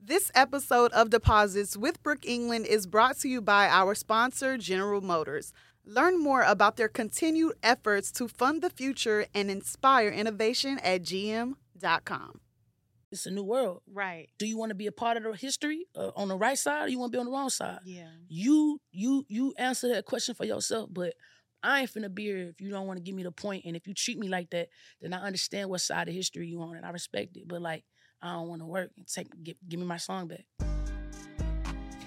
This episode of Deposits with Brooke England is brought to you by our sponsor, General Motors. Learn more about their continued efforts to fund the future and inspire innovation at gm.com. It's a new world. Right. Do you want to be a part of the history uh, on the right side, or you want to be on the wrong side? Yeah. You, you, you answer that question for yourself. But I ain't finna be here if you don't want to give me the point, and if you treat me like that, then I understand what side of history you on, and I respect it. But like, I don't want to work take give, give me my song back.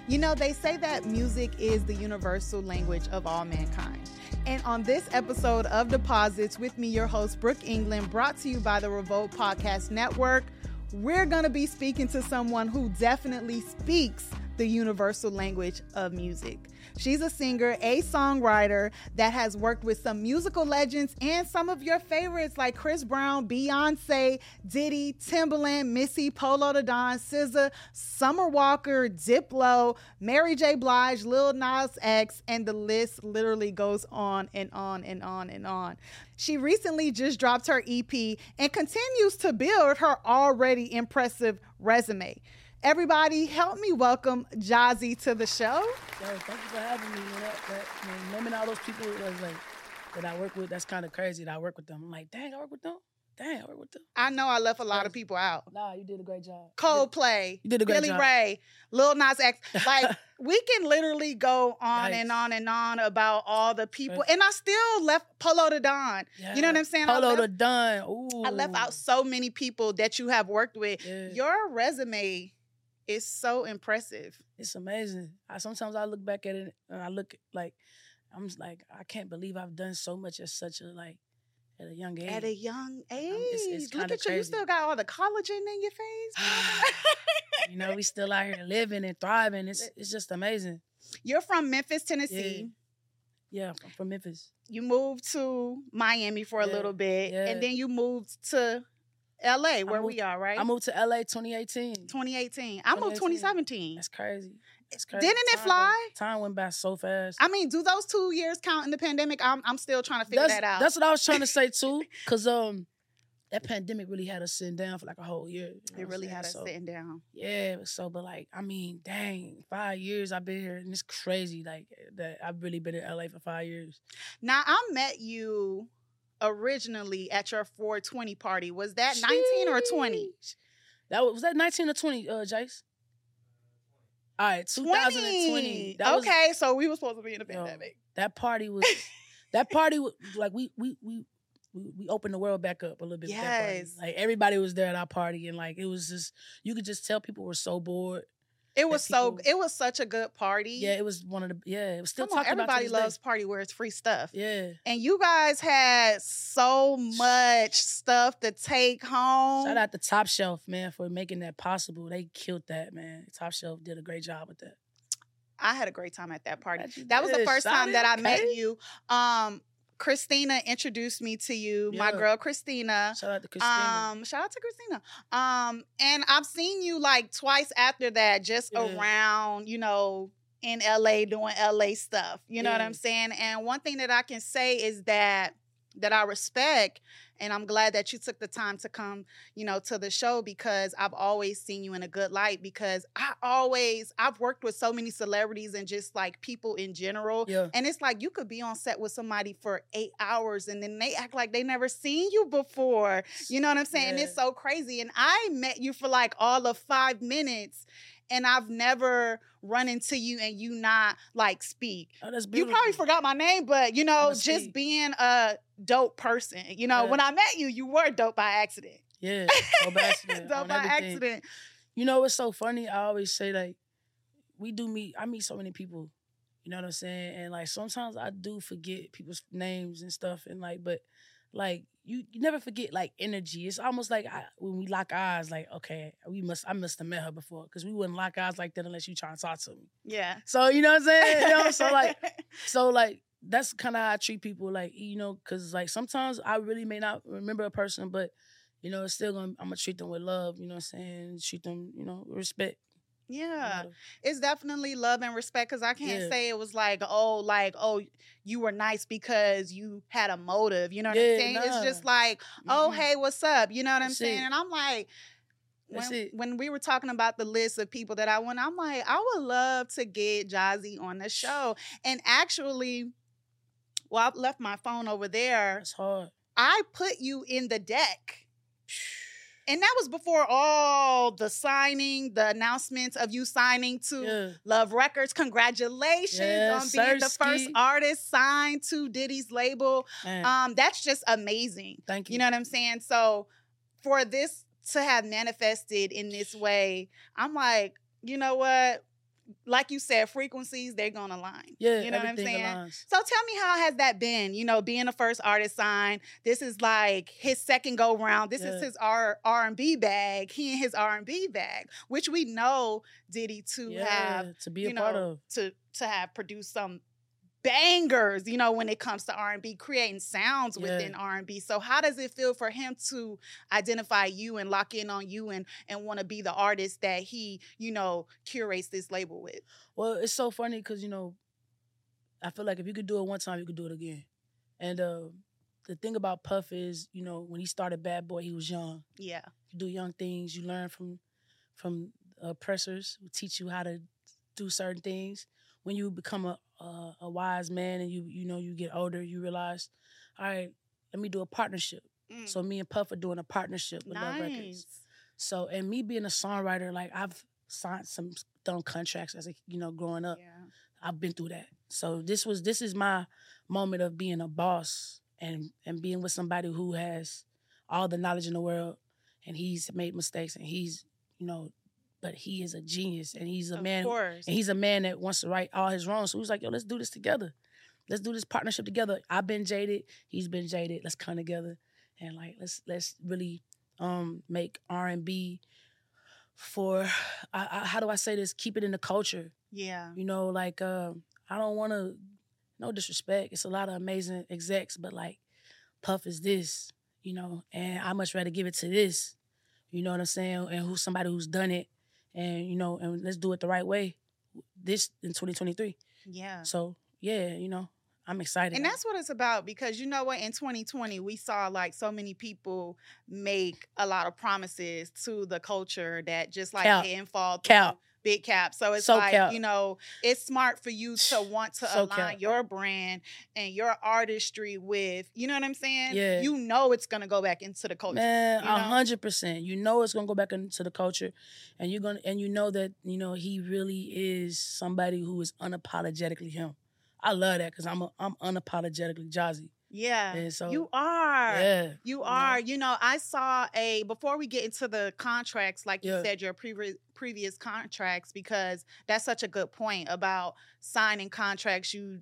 You know, they say that music is the universal language of all mankind. And on this episode of Deposits, with me, your host, Brooke England, brought to you by the Revolt Podcast Network, we're going to be speaking to someone who definitely speaks the universal language of music. She's a singer, a songwriter that has worked with some musical legends and some of your favorites like Chris Brown, Beyonce, Diddy, Timbaland, Missy, Polo Da Don, SZA, Summer Walker, Diplo, Mary J. Blige, Lil Nas X, and the list literally goes on and on and on and on. She recently just dropped her EP and continues to build her already impressive resume. Everybody, help me welcome Jozzy to the show. Yo, thank you for having me. You know, that, you know, naming all those people that, like, that I work with, that's kind of crazy that I work with them. I'm like, dang, I work with them? Dang, I work with them. I know I left a lot of people out. Nah, you did a great job. Coldplay, You did a great Billy job. Ray, Lil Nas X. Like we can literally go on and on and on about all the people, and I still left Polo Da Don. You know what I'm saying? Polo left- the Don. Ooh. I left out so many people that you have worked with. Yeah. Your resume is so impressive. It's amazing. I sometimes I look back at it and I look like I'm just like I can't believe I've done so much at such a like at a young age. At a young age, it's- it's look at you. You still got all the collagen in your face. you know, we still out here living and thriving. It's it's just amazing. You're from Memphis, Tennessee. Yeah, I'm from Memphis. You moved to Miami for a Yeah, little bit, yeah. and then you moved to LA, where we are, right? I moved to LA 2018. 2018. I moved 2017. That's crazy. That's crazy. Didn't it fly? went- Time went by so fast. I mean, do those two years count in the pandemic? I'm, I'm still trying to figure that's, that out. That's what I was trying to say too, cause um, that pandemic really had us sitting down for like a whole year. you know it really had us So, sitting down. Yeah, so but like I mean, dang, five years I've been here, and it's crazy. Like that, I've really been in LA for five years. Now, I met you originally at your 420 party. Was that 19 or 20? That was, was that nineteen or twenty, uh, Jace? All right, 2020. That was- okay, so we were supposed to be in Yo, pandemic. that party was that party was like we we we. We, opened the world back up a little bit. with that party. Yes. Like everybody was there at our party, and like it was just you could just tell people were so bored. It was so it was such a good party. Yeah, it was one of the yeah. It was still Come on, talking about. to everybody this day. loves party where it's free stuff. Yeah. And you guys had so much stuff to take home. Shout out to Top Shelf, man, for making that possible. They killed that, man. Top Shelf did a great job with that. I had a great time at that party. That was the first time that I met you. Um, Christina introduced me to you, my girl Christina. Shout out to Christina. Um, shout out to Christina. Um, and I've seen you like twice after that, just Yeah. around, you know, in LA doing LA stuff. You know what I'm saying? And one thing that I can say is that that I respect, and I'm glad that you took the time to come, you know, to the show because I've always seen you in a good light. Because I always I've worked with so many celebrities and just like people in general. yeah. And it's like you could be on set with somebody for eight hours and then they act like they never seen you before. You know what I'm saying? It's so crazy. And I met you for like all of five minutes and I've never run into you and you not like speak. Oh, that's You probably forgot my name, but you know, just being a dope person. You know, Yeah. when I met you, you were dope by accident. Yeah. Dope by accident. dope by everything. accident. You know what's so funny? I always say like, we do meet. I meet so many people. You know what I'm saying? And like sometimes I do forget people's names and stuff. And like, but like you, you never forget like energy. It's almost like I, when we lock eyes, like okay, we must. I must have met her before because we wouldn't lock eyes like that unless you try and talk to me. Yeah. So you know what I'm saying? You know, so like, so like that's kind of how I treat people. Like you know, because like sometimes I really may not remember a person, but you know, it's still gonna. I'm gonna treat them with love. You know what I'm saying? Treat them, you know, respect. yeah. it's definitely love and respect because I can't Yeah. say it was like, oh, like, oh, you were nice because you had a motive. You know what I'm Yeah, saying? It's just like, oh, Mm-mm. hey, what's up? You know what I'm saying? it. And I'm like, when when we were talking about the list of people that I want, I'm like, I would love to get Jozzy on the show. And actually, well, I left my phone over there. That's hard. I put you in the deck. And that was before all the signing, the announcements of you signing to Yeah. Love Records. Congratulations Yeah, on being the first artist signed to Diddy's label. Um, that's just amazing. thank you. You know what I'm saying? So for this to have manifested in this way, I'm like, you know what? Like you said, frequencies, they're gonna align. yeah, you know what I'm saying? aligns. So tell me how has that been? You know, being the first artist signed. This is like his second go round. This is his R R and B bag. He and his R and B bag, which we know Diddy to Yeah, have to be you a part know, of. to to have produced some bangers. You know, when it comes to R and B, creating sounds Yeah. within R and B. So how does it feel for him to identify you and lock in on you and and want to be the artist that he you know curates this label with? Well, it's so funny because you know, I feel like if you could do it one time, you could do it again. And uh, the thing about Puff is, you know, when he started Bad Boy, he was young. Yeah, You do young things. You learn from from oppressors who teach you how to do certain things. When you become a a, a wise man and you you know you get older, you realize, all right, let me do a partnership. Mm. So me and Puff are doing a partnership with Love Records. So and me being a songwriter, like I've signed some done contracts as a you know growing up. Yeah. I've been through that. So this was this is my moment of being a boss and and being with somebody who has all the knowledge in the world and he's made mistakes and he's you know but he is a genius and he's a of man course. and he's a man that wants to right all his wrongs. So he's like, yo, let's do this together. Let's do this partnership together. I've been jaded. He's been jaded. Let's come together and like let's let's really um make R and B for I, I, how do I say this? Keep it in the culture. yeah. You know, like um, I don't want to, no disrespect. It's a lot of amazing execs, but like Puff is this, you know, and I much rather give it to this. You know what I'm saying? And who's somebody who's done it, and you know, and let's do it the right way. This in 2023. Yeah. So yeah, you know, I'm excited. And that's what it's about because you know what? In 2020, we saw like so many people make a lot of promises to the culture that just like Cap. didn't fall through. Cap. Big cap. So it's So like, cap. you know, it's smart for you to want to So align cap. your brand and your artistry with, you know what I'm saying? Yeah. You know it's gonna go back into the culture. Man, a hundred percent. You know it's gonna go back into the culture, and you're gonna and you know that you know he really is somebody who is unapologetically him. I love that because I'm a, I'm unapologetically Jozzy. Yeah. And so you are. yeah, You are. You know, I saw a before we get into the contracts, like you said, your previous previous contracts, because that's such a good point about signing contracts you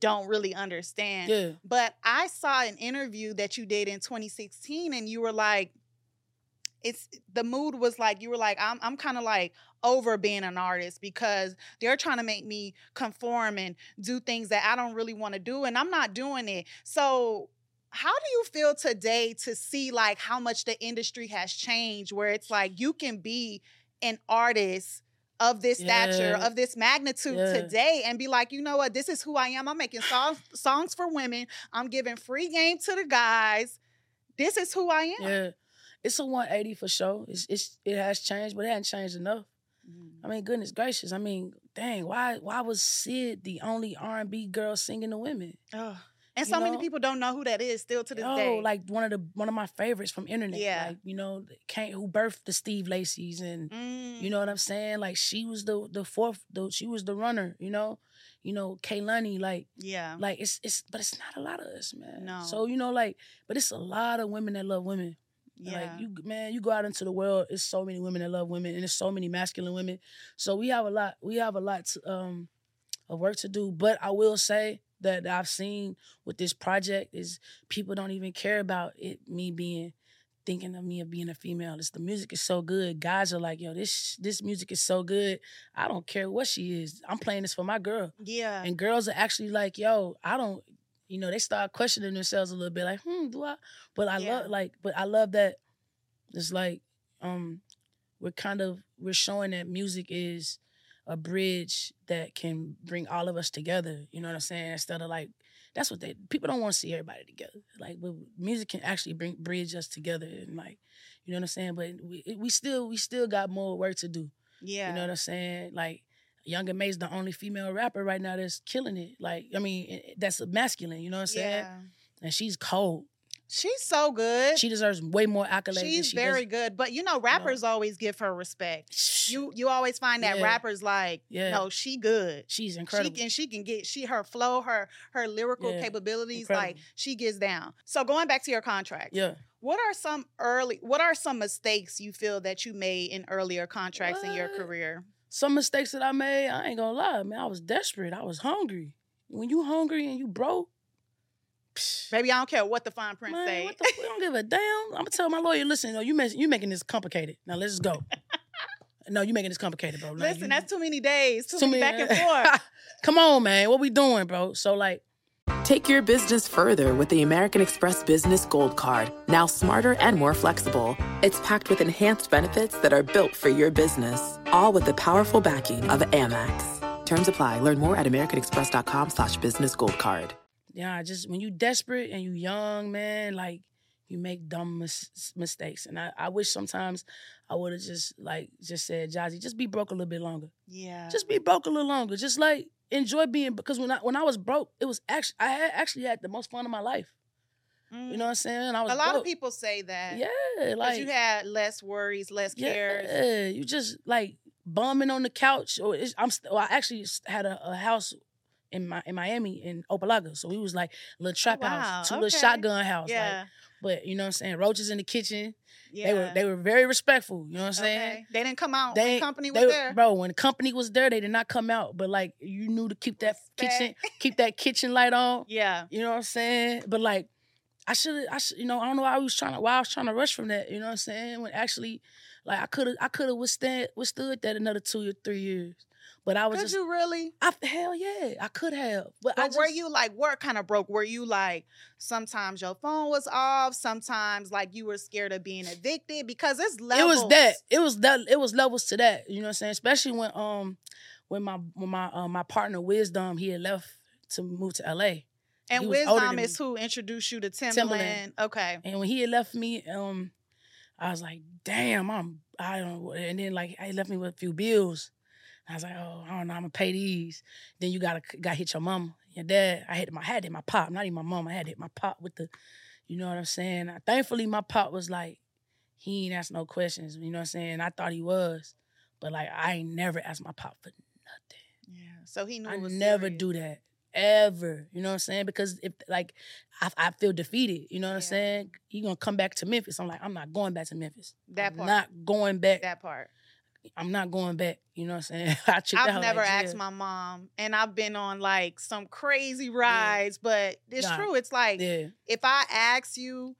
don't really understand. yeah, But I saw an interview that you did in 2016, and you were like, it's the mood was like you were like, I'm I'm kind of like over being an artist because they're trying to make me conform and do things that I don't really want to do, and I'm not doing it. So how do you feel today to see like how much the industry has changed where it's like you can be an artist of this stature Yeah. of this magnitude Yeah. today and be like you know what this is who i am i'm making songs songs for women i'm giving free game to the guys this is who i am yeah. It's a 180 for sure. It's it's it has changed, but it hasn't changed enough. Mm. I mean, goodness gracious. I mean, dang, why why was Syd the only R&B girl singing to women? Ugh. and You so many people don't know who that is still to this Yo, day like one of the one of my favorites from internet. Yeah. Like, you know, can't who birthed the Steve Lacy's and Mm. You know what I'm saying? Like she was the the fourth, the, she was the runner. You know, you know Kehlani. Like yeah like it's it's, but it's not a lot of us, man. No. So you know, like, but it's a lot of women that love women. Yeah Like you, man, you go out into the world. It's so many women that love women, and there's so many masculine women. So we have a lot. We have a lot to, um, of work to do. But I will say that I've seen with this project is people don't even care about it. Me being thinking of me of being a female. It's the music is so good. Guys are like, yo, this this music is so good. I don't care what she is. I'm playing this for my girl. yeah And girls are actually like, yo, I don't, you know, they start questioning themselves a little bit, like, hmm, do I? But I Yeah. love, like, but I love that it's like, um, we're kind of we're showing that music is a bridge that can bring all of us together. You know what I'm saying? Instead of like, that's what they people don't want to see everybody together. Like, but music can actually bring bridge us together and like, You know what I'm saying? But we we still we still got more work to do. Yeah. You know what I'm saying? Like Young M.A's the only female rapper right now that's killing it. Like I mean, eh, eh, that's masculine. You know what I'm saying? yeah. And she's cold. She's so good. She deserves way more accolades. than She's she very does. good. But you know, rappers always give her respect. You you always find that Yeah. rappers like, Yeah. no, she good. She's She incredible. can she can get she her flow, her her lyrical Yeah. capabilities, like she gets down. So going back to your contract, yeah. what are some early what are some mistakes you feel that you made in earlier contracts in your career? Some mistakes that I made, I ain't gonna lie, man. I was desperate. I was hungry. When you hungry and you broke, Baby, I don't care what the fine print man, say. what the, we don't give a damn. I'm gonna tell my lawyer, listen, no, you mas- you making this complicated. Now let's just go. no, you making this complicated, bro. Now, Listen, you- that's too many days, too, too many many- back and forth. Come on, man. What we doing, bro? So like, Take your business further with the American Express Business Gold Card. Now smarter and more flexible. It's packed with enhanced benefits that are built for your business. All with the powerful backing of Amex. Terms apply. Learn more at americanexpress.com slash business gold card. yeah, just when you desperate and you young, man, like you make dumb mis- mistakes. And I, I wish sometimes I would have just like just said, Jozzy, just be broke a little bit longer. yeah. Just be broke a little longer. Just like enjoy being because when I when I was broke, it was actually I had actually had the most fun of my life. You know what I'm saying? I was Mm. a lot broke. of people say that. Yeah, like you had less worries, less cares. Yeah, you just like bumming on the couch. Or it's, I'm st- well, I actually had a, a house in my in Miami in Opa-locka, so we was like a little trap wow, house, two okay. little shotgun house. Yeah. Like, but you know what I'm saying? Roaches in the kitchen. Yeah. They were they were very respectful. You know what I'm saying? Okay. They didn't come out They when company was they, there. bro. When the company was there, they did not come out. But like you knew to keep that kitchen, keep that kitchen light on. Yeah. You know what I'm saying? But like, I should, have I should, you know, I don't know why I was trying to, why I was trying to rush from that. You know what I'm saying? When actually, like, I could have, I could have withstand, withstood that another two or three years. But I was Could just, you really? I hell yeah, I could have. But, I But just, were you like what kind of broke? Were you like sometimes your phone was off, sometimes like you were scared of being evicted because it's levels. It was that. It was that. It was levels to that. You know what I'm saying? Especially when um, when my when my uh, my partner Wisdom he had left to move to L.A. And he Wisdom is who introduced you to Timbaland. Timbaland. Okay. And when he had left me, um, I was like, damn, I'm I don't. And then like he left me with a few bills. I was like, oh, I don't know, I'm gonna pay these. Then you gotta got hit your mama, your dad. I hit my I had to hit my pop, not even my mom. I had to hit my pop with the, you know what I'm saying. Thankfully, my pop was like, he ain't asked no questions. You know what I'm saying. I thought he was, but like I ain't never asked my pop for nothing. Yeah. So he knew I it was never serious. do that ever. You know what I'm saying? Because if like I, I feel defeated, you know what I'm saying? He gonna come back to Memphis. I'm like, I'm not going back to Memphis. That I'm part. not going back. that part. I'm not going back. You know what I'm saying? I treat that I've hoe never like asked my mom, and I've been on like some crazy rides, but it's Nah. true. It's like Yeah, if I ask you,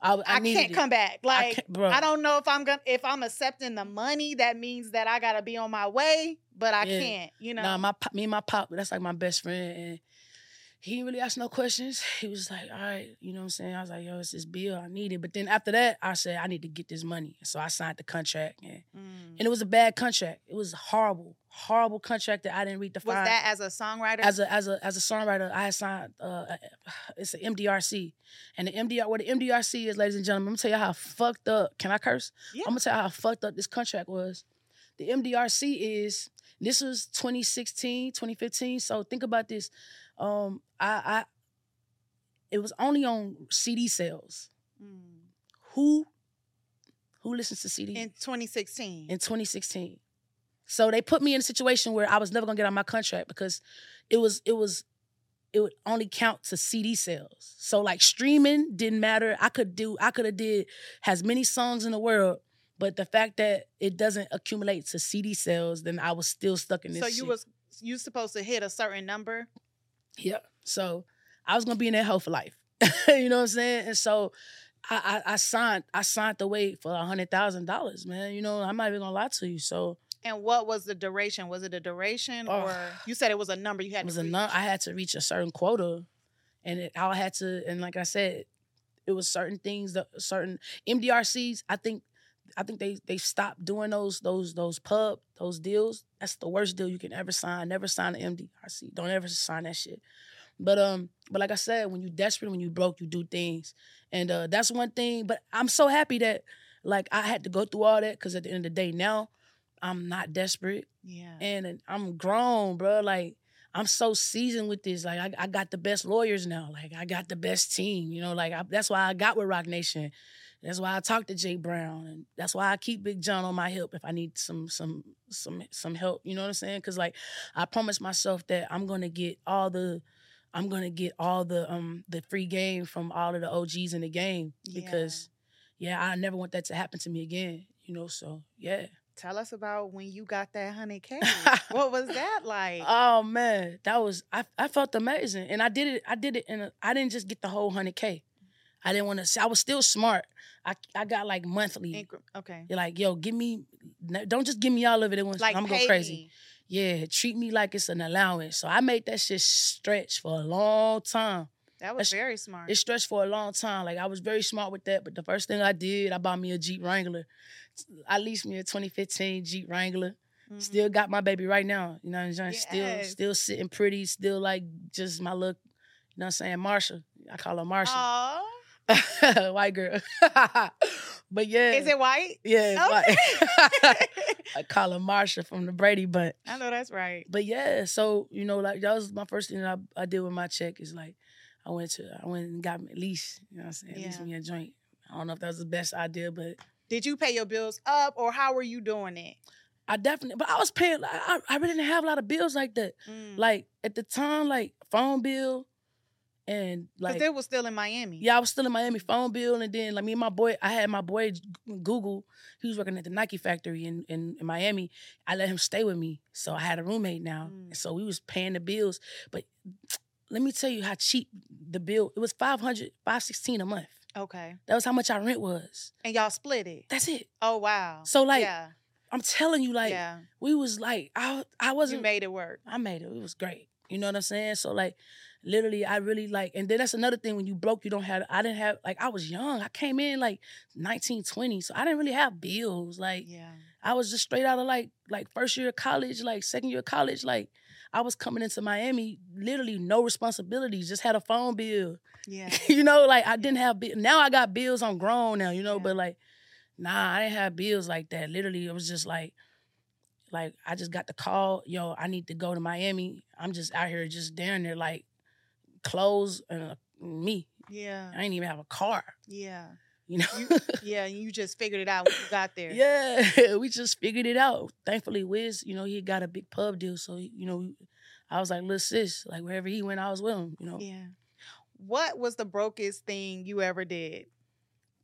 I, I, I, can't it. come back. Like bro. I don't know if I'm gonna if I'm accepting the money, that means that I gotta be on my way, but I Yeah. can't. You know. Nah, my me and my pop, that's like my best friend, and he didn't really ask no questions. He was like, all right, you know what I'm saying? I was like, yo, it's this bill I need it. But then after that, I said I need to get this money, so I signed the contract, and, Mm. and it was a bad contract. It was horrible, horrible contract that I didn't read the was that as a songwriter? as a as a as a songwriter, I signed uh it's an MDRC. And the MDR what the MDRC is, ladies and gentlemen, I'm gonna tell you how fucked up. Can I curse? Yeah. I'm gonna tell you how fucked up this contract was. The MDRC is this was 2016, 2015. So think about this. Um I I it was only on CD sales. Mm. Who who listens to CD? in 2016. in 2016. So they put me in a situation where I was never gonna get on my contract because it was it was it would only count to CD sales. So like streaming didn't matter. I could do I could have did as many songs in the world, but the fact that it doesn't accumulate to CD sales, then I was still stuck in this. so you shit. was you supposed to hit a certain number. Yep. So I was gonna be in that hell for life. you know what I'm saying? And so I, I, I signed I signed the wait for a hundred thousand dollars, man. You know, I'm not even gonna lie to you. So And what was the duration? Was it a duration Oh. or you said it was a number you had it was to a reach? num- I had to reach a certain quota, and it, I had to. And like I said, it was certain things that certain MDRCs. I think, I think they they stopped doing those those those pub those deals. That's the worst deal you can ever sign. Never sign an MDRC. Don't ever sign that shit. But um, but like I said, when you desperate, when you broke, you do things, and uh, that's one thing. But I'm so happy that like I had to go through all that because at the end of the day, now I'm not desperate Yeah. and I'm grown, bro. Like I'm so seasoned with this. Like I, I got the best lawyers now. Like I got the best team. You know, like I, that's why I got with Roc Nation. That's why I talk to Jay Brown, and that's why I keep Big John on my hip if I need some some some some help. You know what I'm saying? Because like I promised myself that I'm gonna get all the I'm gonna get all the um the free game from all of the OGs in the game Yeah. because yeah, I never want that to happen to me again. You know, so yeah. Tell us about when you got that hundred K. what was that like? Oh man, that was I. I felt amazing, and I did it. I did it, and I didn't just get the whole hundred k. I didn't want to. I was still smart. I I got like monthly. Incre- okay. You're like, yo, give me. Don't just give me all of it at once. Like I'm gonna go crazy. me. Yeah, treat me like it's an allowance. So I made that shit stretch for a long time. That was That's- very smart. It stretched for a long time. Like I was very smart with that. But the first thing I did, I bought me a Jeep Wrangler. I leased me a 2015 Jeep Wrangler. Mhm. Still got my baby right now. You know what I'm saying? Still Yes. still sitting pretty, still like just my look, you know what I'm saying? Marsha. I call her Marsha. Aw. white girl. but yeah. Is it white? Yeah, Okay. white. I call her Marsha from the Brady Bunch. I know that's right. But yeah, so you know, like that was my first thing that I, I did with my check is like I went to I went and got me at least, you know what I'm saying? At least Yeah. me a joint. I don't know if that was the best idea, but Did you pay your bills up or how were you doing it? I definitely but I was paying like, I, I really didn't have a lot of bills like that. Mm. Like at the time, like phone bill and like they was still in Miami. Yeah, I was still in Miami phone bill, and then like me and my boy, I had my boy Google. He was working at the Nike factory in, in, in Miami. I let him stay with me, so I had a roommate now, Mm. and so we was paying the bills. But let me tell you how cheap the bill. It was 500 516 a month. Okay. That was how much our rent was. And y'all split it. That's it. Oh wow. So like, yeah, I'm telling you, like yeah. we was like, I I wasn't. made it work. I made it. It was great. You know what I'm saying? So like literally I really like and then that's another thing when you broke you don't have I didn't have like I was young. I came in like 1920 So I didn't really have bills. Like Yeah. I was just straight out of like like first year of college, like second year of college, like I was coming into Miami, literally no responsibilities, just had a phone bill. Yeah. you know, like I didn't have bi- now I got bills, I'm grown now, you know, Yeah. but like nah, I didn't have bills like that. Literally, it was just like like I just got the call, yo, I need to go to Miami. I'm just out here just down there like clothes and uh, me. Yeah. I didn't even have a car, Yeah. you know. You, yeah. You just figured it out when you got there. Yeah, we just figured it out. Thankfully, Wiz, you know, he got a big pub deal, so you know, I was like, "Little sis," like wherever he went, I was with him. You know, Yeah. What was the brokest thing you ever did?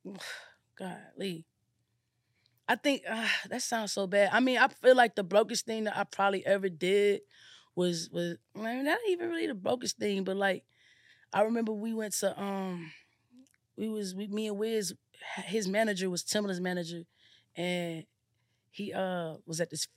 golly. I think uh, that sounds so bad. I mean, I feel like the brokest thing that I probably ever did was was I mean, not even really the brokest thing, but like I remember we went to um we was we, me and Wiz his manager was Timbaland's manager and he uh was at this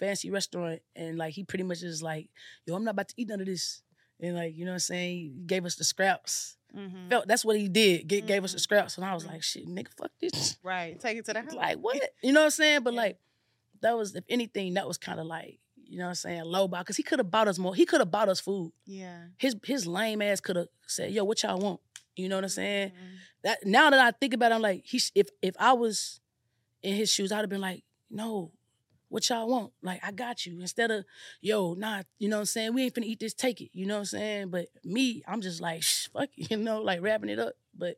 fancy restaurant and like he pretty much is like, yo, I'm not about to eat none of this. And like, you know what I'm saying? He gave us the scraps. Mm-hmm. Felt that's what he did. G- Gave us the Mhm. scraps. And I was Mhm. like, shit, nigga, fuck this. Right. Take it to the house. Like what? You know what I'm saying? But Yeah. like that was, if anything, that was kind of like, you know what I'm saying, low ball. Cause he could have bought us more. He could have bought us food. Yeah. His his lame ass could have said, yo, what y'all want? You know what I'm saying? Mhm. That now that I think about it, I'm like, he if if I was in his shoes, I'd have been like, no, what y'all want? Like, I got you. Instead of, yo, nah, you know what I'm saying? We ain't finna eat this, take it. You know what I'm saying? But me, I'm just like, Shh, fuck you know, like wrapping it up. But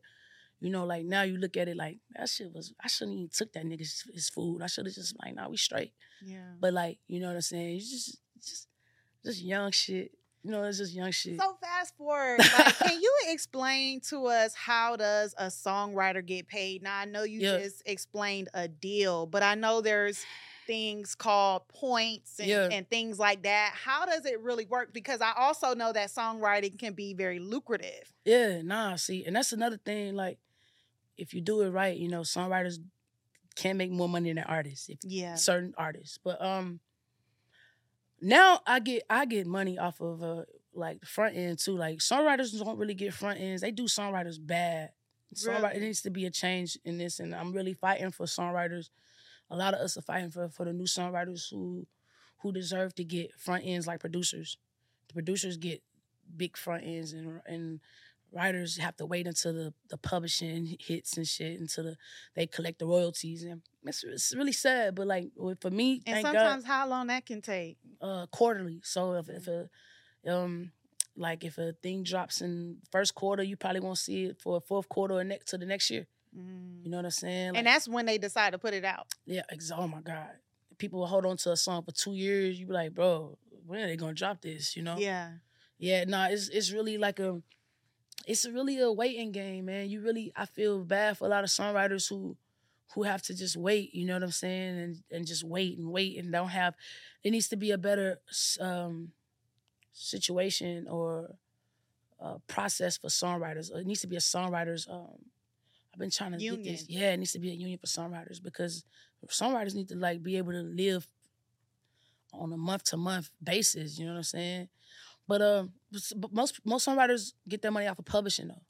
you know, like now you look at it like that shit was I shouldn't even took that nigga's his food. I should have just like, nah, we straight. Yeah. But like, you know what I'm saying? It's just just just young shit. You know, it's just young shit. So fast forward, like, can you explain to us how does a songwriter get paid? Now I know you Yeah. just explained a deal, but I know there's things called points and, Yeah. and things like that. How does it really work? Because I also know that songwriting can be very lucrative. Yeah, nah, see, and that's another thing. Like, if you do it right, you know, songwriters can make more money than artists. If Yeah. certain artists, but um, now I get I get money off of uh like the front end too. Like songwriters don't really get front ends. They do songwriters bad. Songwriter, it needs to be a change in this, and I'm really fighting for songwriters. A lot of us are fighting for for the new songwriters who who deserve to get front ends like producers. The producers get big front ends and and writers have to wait until the the publishing hits and shit until the, they collect the royalties and it's, it's really sad. But like for me, And sometimes God, how long that can take. uh, quarterly. So if if a um like if a thing drops in first quarter, you probably won't see it for a fourth quarter or next to the next year. You know what I'm saying? Like, and that's when they decide to put it out. yeah, ex- oh my God. People will hold on to a song for two years. You be like, bro, when are they gonna drop this? You know? Yeah. Yeah, no, it's it's really like a it's really a waiting game, man. You really I feel bad for a lot of songwriters who who have to just wait, you know what I'm saying? And and just wait and wait and don't have it needs to be a better um situation or uh, process for songwriters. It needs to be a songwriters um I've been trying to get this. Yeah, it needs to be a union for songwriters because songwriters need to like be able to live on a month to month basis. You know what I'm saying? But um, most most songwriters get their money off of publishing though,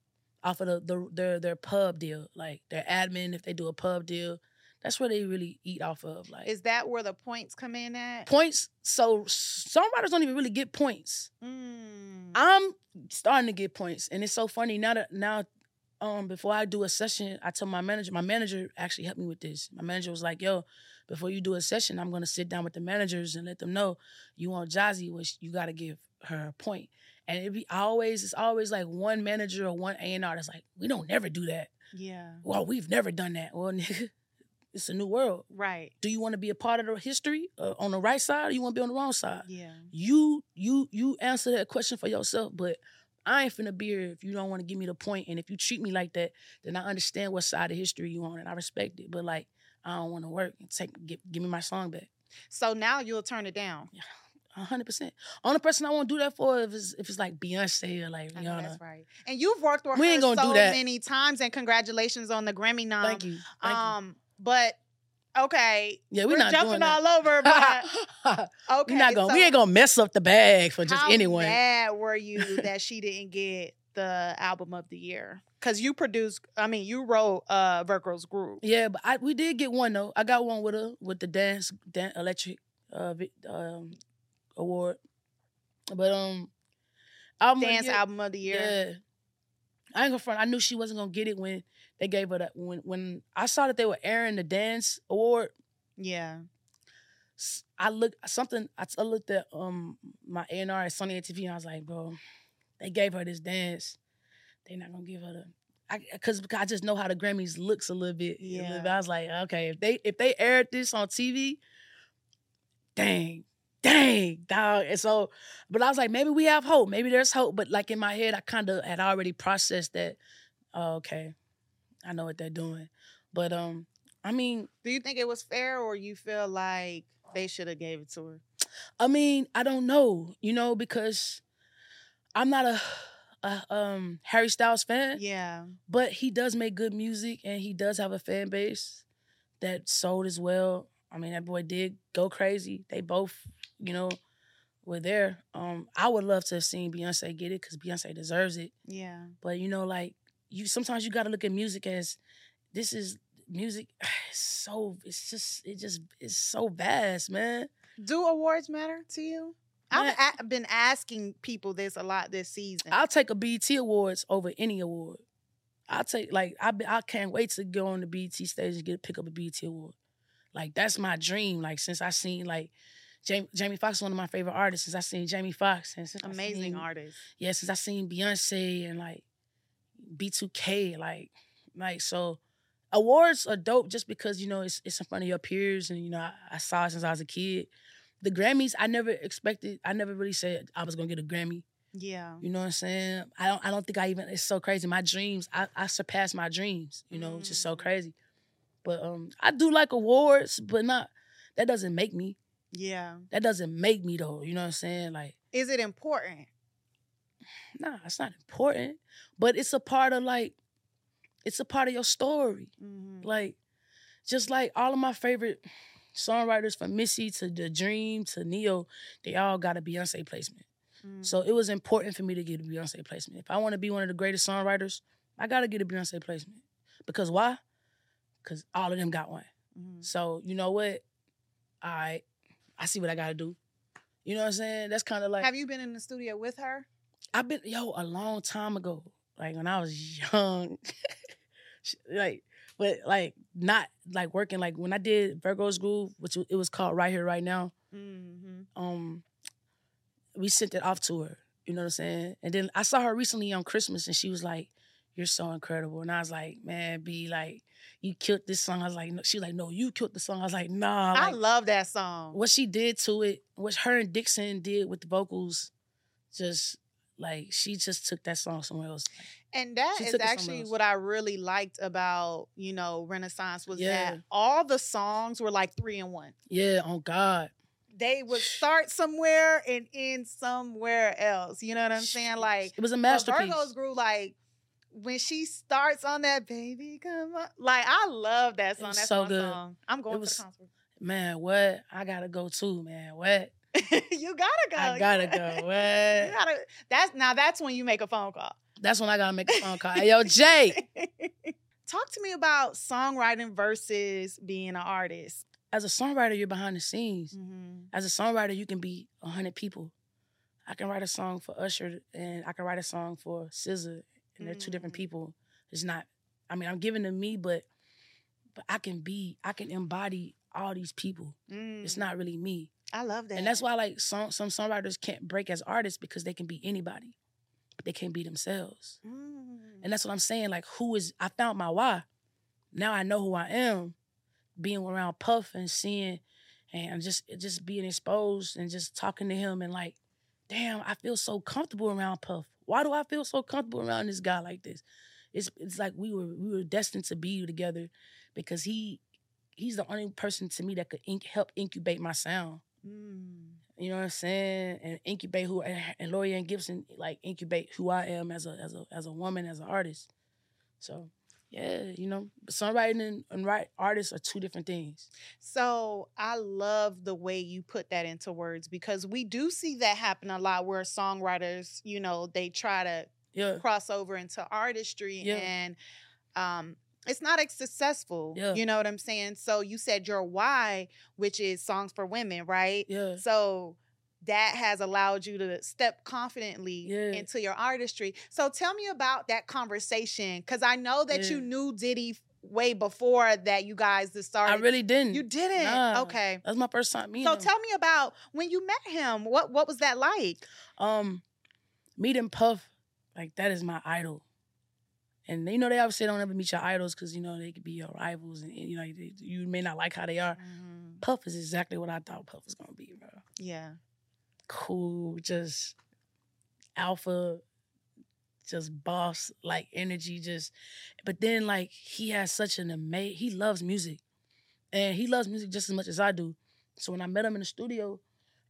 off of the, the their their pub deal, like their admin if they do a pub deal. That's where they really eat off of. Like Is that where the points come in at? points. So songwriters don't even really get points. Mm. I'm starting to get points, and it's so funny now that now, um, before I do a session, I tell my manager. My manager actually helped me with this. My manager was like, "Yo, before you do a session, I'm gonna sit down with the managers and let them know you want Jozzy, which you gotta give her point." And it be always it's always like one manager or one A and R that's like, "We don't never do that." Yeah. Well, we've never done that. Well, nigga, it's a new world. Right. Do you want to be a part of the history uh, on the right side, or you want to be on the wrong side? Yeah. you you you answer that question for yourself but i ain't finna be here if you don't want to give me the point. and if you treat me like that then i understand what side of history you on and i respect it but like i don't want to work and take give, give me my song back So now you'll turn it down. 100% only person i won't do that for if it's if it's like beyonce or like rihanna that's right. And you've worked with We her ain't gonna so do that. many times, and congratulations on the Grammy nom. thank you thank um, but okay, yeah we're we're not jumping all over, but okay, we're not gonna so we ain't gonna mess up the bag for just anyone. how mad were you that she didn't get the album of the year? Because you produced, I mean, you wrote uh Virgo's Groove. Yeah, but I we did get one though. I got one with her with the dance, dan electric uh um award. But um album of Dance year- album of the year. Yeah. I ain't gonna front. I knew she wasn't gonna get it when they gave her that when when I saw that they were airing the dance award. Yeah. I looked something. I, I looked at um my A and R at Sony TV and I was like, bro, they gave her this dance. They're not gonna give her the. I, cause, because I just know how the Grammys looks a little bit. a little Yeah. bit. I was like, okay, if they if they aired this on TV, dang, dang, dog. And so, but I was like, maybe we have hope. Maybe there's hope. But like in my head, I kind of had already processed that. Oh, okay, I know what they're doing. But um, I mean, Do you think it was fair, or you feel like they should have gave it to her? I mean, I don't know, you know, because I'm not a, a um Harry Styles fan, Yeah. but he does make good music and he does have a fan base that sold as well. I mean, that boy did go crazy. They both, you know, were there. Um, I would love to have seen Beyonce get it because Beyonce deserves it. Yeah. But you know, like you sometimes you gotta look at music as this is music. It's so it's just it just it's so vast, man. Do awards matter to you? I've a- been asking people this a lot this season. I'll take a BET Awards over any award. I'll take like I be- I can't wait to go on the BET stage and get pick up a BET award. Like that's my dream. Like since I seen like Jamie, Jamie Foxx is one of my favorite artists. Since I seen Jamie Foxx and since Amazing seen- artist. Yeah, since I seen Beyonce and like B2K, like like so awards are dope just because you know it's it's in front of your peers and you know I, I saw it since I was a kid. The Grammys, I never expected. I never really said I was gonna get a Grammy. Yeah. You know what I'm saying? I don't I don't think I even it's so crazy. My dreams, I, I surpassed my dreams, you know, it's just so Mm. crazy. But um I do like awards, but not that doesn't make me. Yeah. That doesn't make me though. You know what I'm saying? Like, Is it important? nah, it's not important. But it's a part of like it's a part of your story. Mhm. Like, just like all of my favorite songwriters from Missy to The Dream to Ne-Yo, they all got a Beyonce placement. Mhm. So it was important for me to get a Beyonce placement. If I want to be one of the greatest songwriters, I gotta get a Beyonce placement. Because why? Because all of them got one. Mhm. So you know what? All right, I see what I gotta do. You know what I'm saying? That's kind of like Have you been in the studio with her? I've been yo a long time ago. like when I was young, like, but like not like working. Like when I did Virgo's Groove, which it was called Right Here, Right Now. Mm-hmm. Um, we sent it off to her. You know what I'm saying? And then I saw her recently on Christmas, and she was like, "You're so incredible." And I was like, "Man, be like, you killed this song." I was like, no. "She like, no, you killed the song." I was like, "Nah." I love that song. what she did to it, what her and Dixson did with the vocals, just like she just took that song somewhere else. And that She is took it somewhere actually what I really liked about, you know, Renaissance was Yeah. that all the songs were like three in one. Yeah, on God. They would start somewhere and end somewhere else. You know what I'm saying? Like it was a masterpiece. Virgo's grew like when she starts on that baby come on. Like I love that song. That's so good. song. I'm going was- to the concert. Man, what? I gotta go too, man. What? you gotta go. I gotta go. You What? gotta, that's now that's when you make a phone call. That's when I gotta make a phone call. Hey, yo, Jay. Talk to me about songwriting versus being an artist. As a songwriter, you're behind the scenes. Mm-hmm. As a songwriter, you can be a hundred people. I can write a song for Usher, and I can write a song for SZA, and they're two different Mm. people. It's not. I mean, I'm giving to me, but but I can be. I can embody all these people. It's not really me. Mm, I love that. And that's why like some some songwriters can't break as artists because they can be anybody, but they can't be themselves. Mm. And that's what I'm saying. Like, who is I found my why. Now I know who I am. Being around Puff and seeing and just just being exposed and just talking to him and like, damn, I feel so comfortable around Puff. Why do I feel so comfortable around this guy like this? It's it's like we were we were destined to be together because he he's the only person to me that could inc- help incubate my sound. Mm. You know what I'm saying? And incubate who and, and Laurieann Gibson like incubate who I am as a as a as a woman as an artist. So yeah, you know, songwriting and, and write artists are two different things. So I love the way you put that into words because we do see that happen a lot where songwriters, you know, they try to Yeah, cross over into artistry Yeah. and um it's not as successful. Yeah. You know what I'm saying? So you said your why, which is songs for women, right? yeah, So that has allowed you to step confidently Yeah. into your artistry. So tell me about that conversation because I know that you knew Diddy way before that you guys just started. I really didn't. you didn't. Nah. Okay. That's my first time meeting. So him. tell me about when you met him. What what was that like? um, meeting Puff, like that is my idol. And you know they always say don't ever meet your idols because you know they could be your rivals and, and, you know you, you may not like how they are. Puff is exactly what I thought Puff was gonna be, bro. Yeah. Cool, just alpha, just boss like energy, just. But then like he has such an amazing. He loves music, and he loves music just as much as I do. So when I met him in the studio,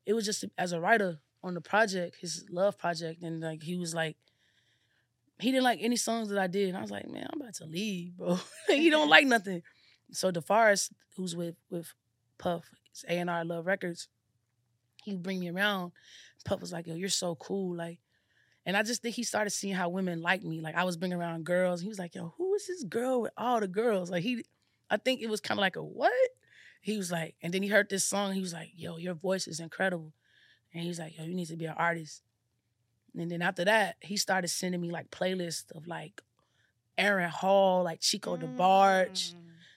it was just as a writer on the project, his love project, and like he was like. He didn't like any songs that I did, and I was like, "Man, I'm about to leave, bro. he don't like nothing." So DeForest, who's with with Puff, it's A and R Love Records, he would bring me around. Puff was like, yo, you're so cool. Like, and I just think he started seeing how women like me. Like I was bringing around girls. He was like, yo, who is this girl with all the girls? Like he, I think it was kind of like a what? He was like, and then he heard this song. He was like, yo, your voice is incredible. And he's like, yo, you need to be an artist. And then after that, he started sending me like playlists of like Aaron Hall, like Chico DeBarge. Mm.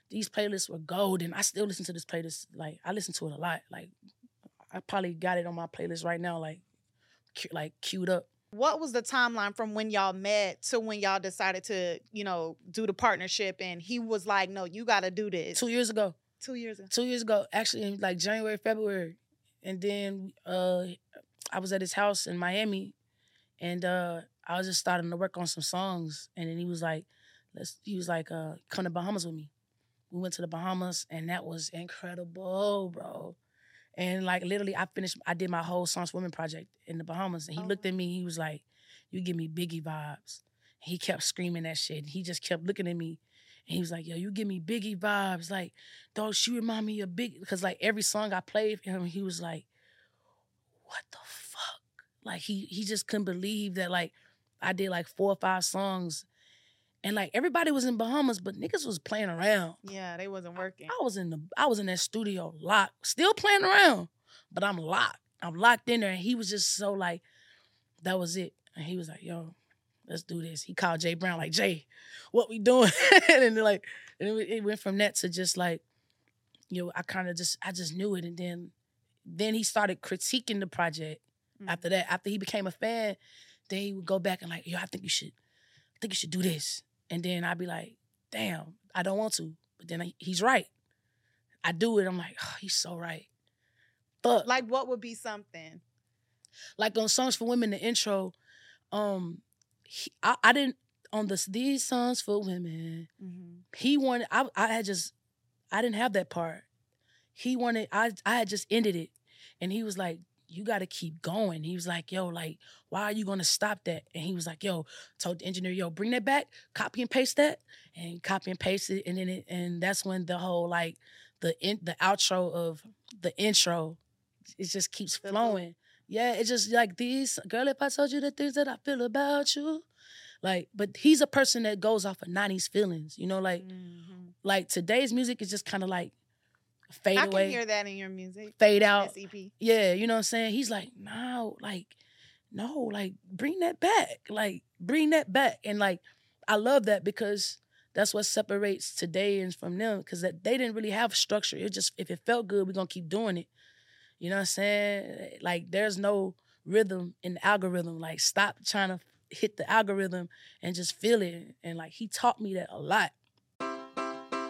These playlists were golden. I still listen to this playlist. Like I listen to it a lot. Like I probably got it on my playlist right now, like cu- like queued up. What was the timeline from when y'all met to when y'all decided to, you know, do the partnership? And he was like, "No, you got to do this." Two years ago. Two years ago. Two years ago, actually in like January, February. And then uh I was at his house in Miami and uh I was just starting to work on some songs. And then he was like, let's he was like, uh, come to Bahamas with me. We went to the Bahamas and that was incredible, bro. And like literally I finished I did my whole for Women project in the Bahamas. And he Oh, looked at oh. me, he was like, You give me Biggie vibes. He kept screaming that shit. He just kept looking at me. And he was like, Yo, you give me Biggie vibes. Like, dog, she remind me of Big because like every song I played for him, he was like, What the fuck? Like he he just couldn't believe that like I did like four or five songs. And like everybody was in Bahamas, but niggas was playing around. Yeah, they wasn't working. I was in the I was in that studio locked, still playing around, but I'm locked. I'm locked in there. And he was just so like, that was it. And he was like, yo, let's do this. He called Jay Brown like Jay, what we doing? and like, and it, it went from that to just like, you know, I kind of just I just knew it, and then then he started critiquing the project. Mhm. After that, after he became a fan, then he would go back and like, yo, I think you should, I think you should do this. And then I'd be like, damn, I don't want to. But then I, he's right. I do it. I'm like, oh, he's so right. Fuck. Like, what would be something? like on songs for women, the intro, um, he, I, I didn't on this these songs for women. Mm-hmm. He wanted. I I had just I didn't have that part. He wanted. I I had just ended it, and he was like, "You got to keep going." He was like, "Yo, like, why are you gonna stop that?" And he was like, "Yo," told the engineer, "Yo, bring that back, copy and paste that, and copy and paste it." And then it, and that's when the whole like the in, the outro of the intro, it just keeps flowing. Yeah, it's just like these girl. If I told you the things that I feel about you, like, but he's a person that goes off of '90s feelings. You know, like Mhm. like today's music is just kind of like fade I away, can hear that in your music. fade out. This EP. Yeah, you know what I'm saying? He's like, no, like, no, like, bring that back. Like, bring that back. And like, I love that because that's what separates todayans from them. Cause that they didn't really have structure. It just if it felt good, we're gonna keep doing it. You know what I'm saying? Like there's no rhythm in the algorithm. Like stop trying to hit the algorithm and just feel it. And like he taught me that a lot.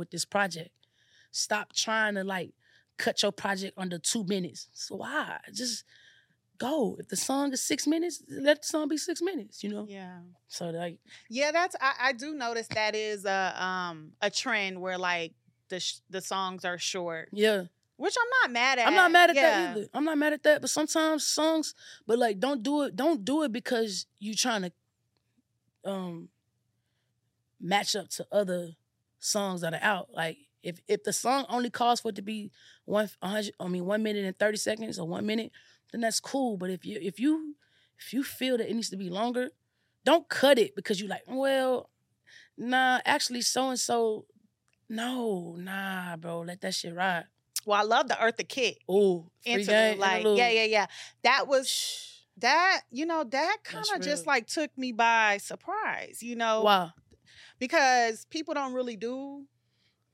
With this project. Stop trying to like cut your project under two minutes. So why? Just go. If the song is six minutes, let the song be six minutes, you know? Yeah. So like Yeah, that's I, I do notice that is a um a trend where like the sh- the songs are short, yeah. which I'm not mad at. I'm not mad at Yeah. that either. I'm not mad at that. But sometimes songs, but like don't do it, don't do it because you're trying to um match up to other songs that are out. Like if if the song only calls for it to be one hundred, I mean one minute and thirty seconds or one minute, then that's cool. But if you if you if you feel that it needs to be longer, don't cut it because you like, well, nah, actually so and so, no, nah, bro, let that shit ride. Well, I love the Eartha Kitt Ooh, free interlude. Like, yeah, yeah, yeah. That was that. You know, that kind of just like took me by surprise. You know, Wow. Because people don't really do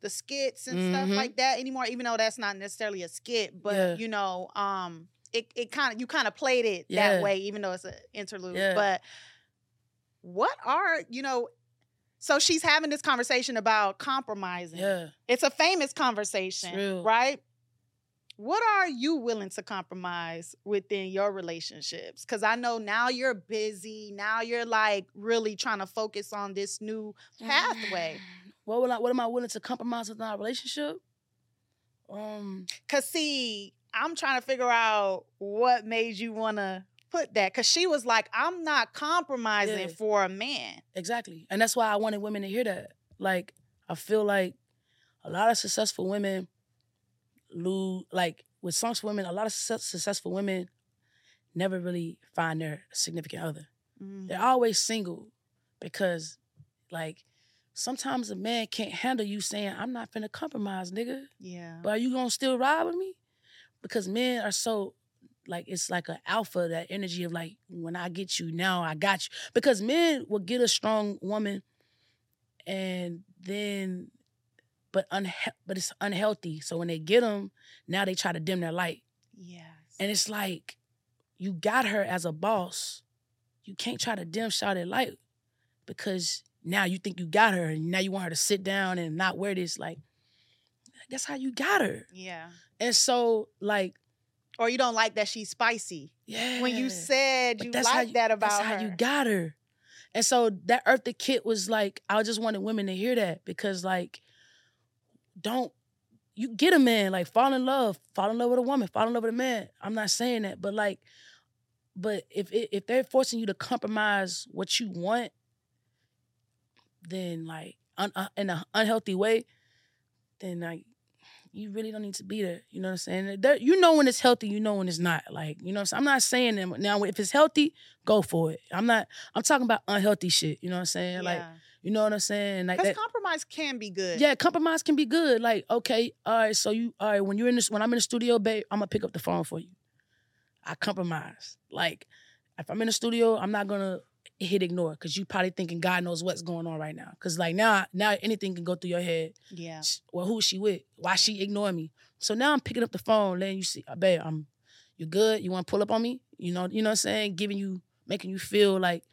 the skits and stuff Mhm. like that anymore. Even though that's not necessarily a skit, but Yeah. you know, um, it it kind of you kind of played it Yeah. that way, even though it's an interlude. Yeah. But what are you know? So she's having this conversation about compromising. Yeah. It's a famous conversation, real. right? What are you willing to compromise within your relationships? Because I know now you're busy. Now you're like really trying to focus on this new pathway. What will I, what am I willing to compromise with our relationship? Um, Cause see, I'm trying to figure out what made you want to put that. Cause she was like, I'm not compromising Yeah. for a man. exactly. And that's why I wanted women to hear that. Like, I feel like a lot of successful women lose, like, with songs for women, a lot of success, successful women never really find their significant other. Mm. They're always single because, like, sometimes a man can't handle you saying, I'm not finna compromise, nigga. Yeah. But are you gonna still ride with me? Because men are so like it's like an alpha, that energy of like, when I get you, now I got you. Because men will get a strong woman and then but unhe- but it's unhealthy. So when they get them, now they try to dim their light. yes. And it's like you got her as a boss. You can't try to dim shot at light because now you think you got her and now you want her to sit down and not wear this. Like, that's how you got her. yeah. And so, like, Or you don't like that she's spicy. yeah. When you said you that's like that about that's her. how you got her. And so that Eartha Kitt was like, I just wanted women to hear that because, like, don't you get a man, like fall in love, fall in love with a woman, fall in love with a man. I'm not saying that, but like, but if if they're forcing you to compromise what you want then like un- uh, in an unhealthy way, then like you really don't need to be there. You know what I'm saying? There, you know when it's healthy, you know when it's not. Like, you know I'm, I'm not saying that now if it's healthy, go for it. I'm not I'm talking about unhealthy shit. You know what I'm saying? Like, Yeah. You know what I'm saying? Like that, compromise can be good. yeah, compromise can be good. Like, okay, all right, so you all right, when you're in this when I'm in the studio, babe, I'm gonna pick up the phone for you. I compromise. Like, if I'm in the studio, I'm not gonna hit ignore because you probably thinking God knows what's going on right now. Cause like now, now anything can go through your head. Yeah. Well, who's she with? Why she ignoring me? So now I'm picking up the phone, letting you see, uh, babe, I'm you good? You want to pull up on me? You know, you know what I'm saying? Giving you, making you feel like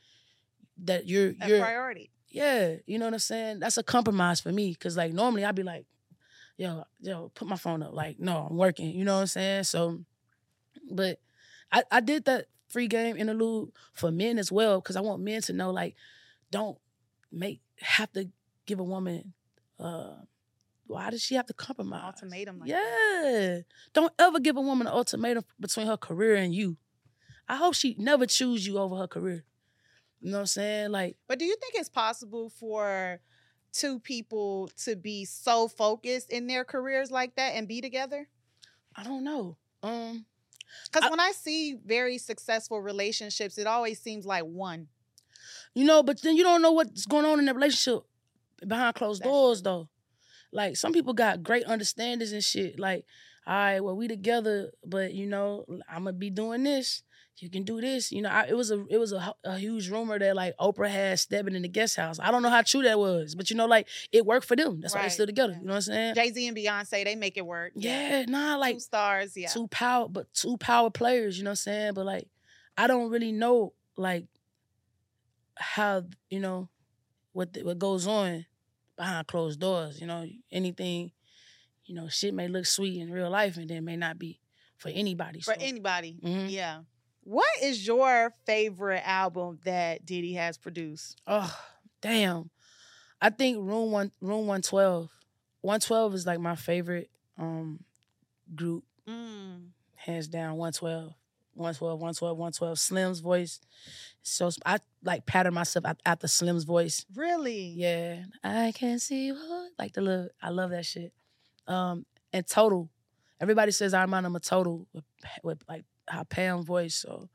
that you're A you're priority. Yeah, you know what I'm saying? That's a compromise for me. Cause like normally I'd be like, yo, yo, put my phone up. Like, no, I'm working. You know what I'm saying? So, but I, I did that free game interlude for men as well, because I want men to know, like, don't make have to give a woman uh why does she have to compromise? Ultimatum like yeah. Don't ever give a woman an ultimatum between her career and you. I hope she never choose you over her career. You know what I'm saying? Like, But do you think it's possible for two people to be so focused in their careers like that and be together? I don't know. Um, Because when I see very successful relationships, it always seems like one. you know, but then you don't know what's going on in the relationship behind closed That's doors, though. Like some people got great understandings and shit. Like, all right, well, we together, but you know, I'm gonna be doing this. You can do this. You know, I, it was a it was a, a huge rumor that like Oprah had Stedman in the guest house. I don't know how true that was, but you know, like it worked for them. That's why they Right, still together. yeah. You know what I'm saying? Jay Z and Beyonce, they make it work. yeah, nah, like two stars. Yeah. two power, but two power players. You know what I'm saying? But like, I don't really know like how you know what th- what goes on behind closed doors. You know, anything. You know, shit may look sweet in real life, and then may not be for anybody. For so. anybody. Mhm. Yeah. What is your favorite album that Diddy has produced? Oh, damn. I think room one room one twelve. One twelve is like my favorite um group. Mm. hands down 112 112 112 112 slim's voice so i like pattern myself after slim's voice Really? yeah i can see what like the little i love that shit um and total everybody says i remind them of total with, with like how pam voice so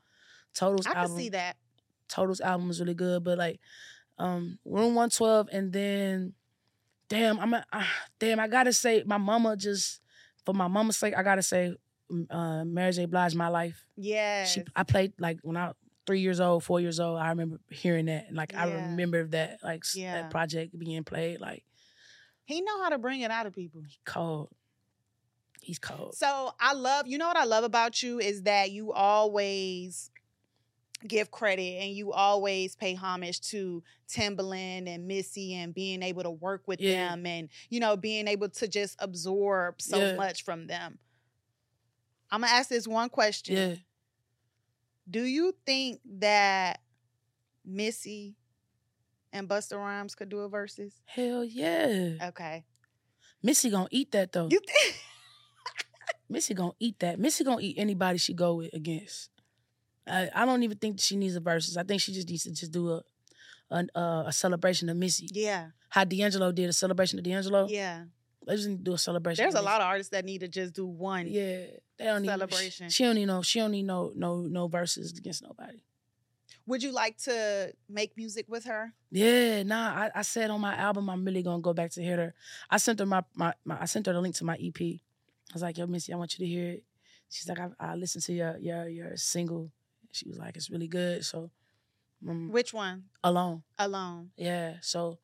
total's I can see that. Total's album is really good, but like um Room 112 and then damn, I'm a, uh, damn, I gotta say my mama just for my mama's sake, I gotta say uh Mary J. Blige My Life. Yeah, She I played like when I three years old, four years old, I remember hearing that. And like I remember that like Yeah. that project being played, like he know how to bring it out of people. He cold. He's cold. So I love, you know what I love about you is that you always give credit and you always pay homage to Timbaland and Missy and being able to work with Yeah. them and, you know, being able to just absorb so Yeah. much from them. I'm gonna ask this one question. Yeah. Do you think that Missy and Busta Rhymes could do a Verzuz? Hell yeah. Okay. Missy gonna eat that though. You think? Missy gonna eat that. Missy gonna eat anybody she go with against. I, I don't even think she needs a Verzuz. I think she just needs to just do a a, a, uh, a celebration of Missy. yeah. How D'Angelo did a celebration of D'Angelo. Yeah. They just need to do a celebration. There's a lot of artists that need to just do one. Yeah, they don't need Celebration. She, she don't need no. She don't need no no no verses against nobody. Would you like to make music with her? Yeah, nah. I, I said on my album I'm really gonna go back to hear her. I sent her my, my, my I sent her the link to my EP. I was like, Yo, Missy, I want you to hear it. She's like, I, I listened to your your your single. She was like, It's really good. So, um, Which one? alone. Alone. Yeah. So,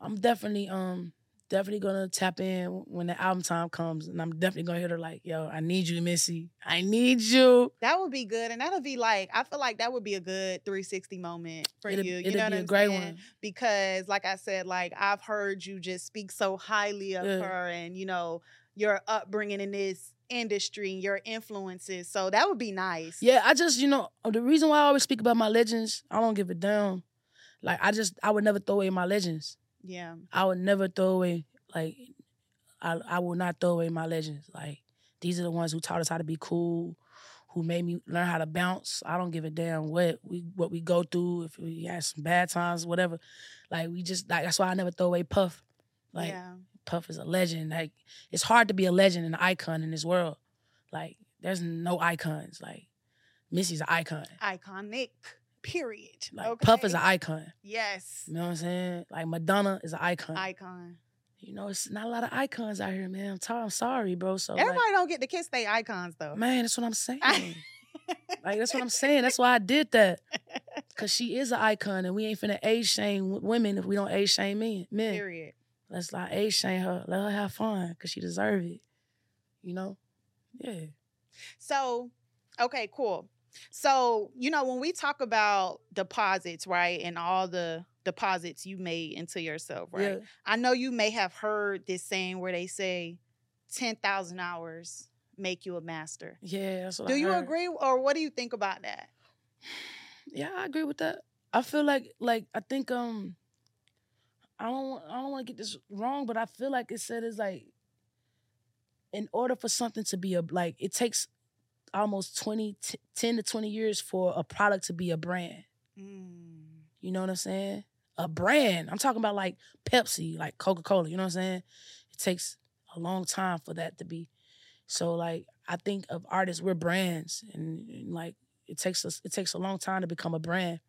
I'm definitely um definitely gonna tap in when the album time comes, and I'm definitely gonna hit her like, Yo, I need you, Missy. I need you. That would be good, and that'll be like I feel like that would be a good 360 moment for it'll, you. You it'll know be what a I'm great saying? one. Because, like I said, like I've heard you just speak so highly of Yeah. her, and you know your upbringing in this industry, your influences. So that would be nice. Yeah, I just, you know, the reason why I always speak about my legends, I don't give a damn. Like, I just, I would never throw away my legends. Yeah. I would never throw away, like, I, I will not throw away my legends. Like, these are the ones who taught us how to be cool, who made me learn how to bounce. I don't give a damn what we what we go through. If we had some bad times, whatever. Like we just like that's why I never throw away Puff. Like yeah. Puff is a legend. Like it's hard to be a legend and an icon in this world. Like there's no icons. Like Missy's an icon. Iconic. Period. Like okay. Puff is an icon. Yes. You know what I'm saying? Like Madonna is an icon. Icon. you know, it's not a lot of icons out here, man. I'm, t- I'm sorry, bro. So Everybody like, don't get to kiss their icons though. man, that's what I'm saying. like that's what I'm saying. That's why I did that. Cause she is an icon, and we ain't finna age shame women if we don't age shame men. Men, Period. Let's not age shame her. Let her have fun, cause she deserve it. You know? Yeah. So, okay, cool. So, you know, when we talk about deposits, right, and all the deposits you made into yourself, right? Yeah. I know you may have heard this saying where they say 10,000 hours make you a master. Yeah. That's what Do I you heard. agree or what do you think about that? Yeah, I agree with that. I feel like like I think um I don't want I don't want to get this wrong, but I feel like it said it's like in order for something to be a like it takes almost 20 t- 10 to 20 years for a product to be a brand. Mm. You know what I'm saying? A brand. I'm talking about like Pepsi, like Coca-Cola, you know what I'm saying? It takes a long time for that to be. So like I think of artists, we're brands and, and like it takes us it takes a long time to become a brand.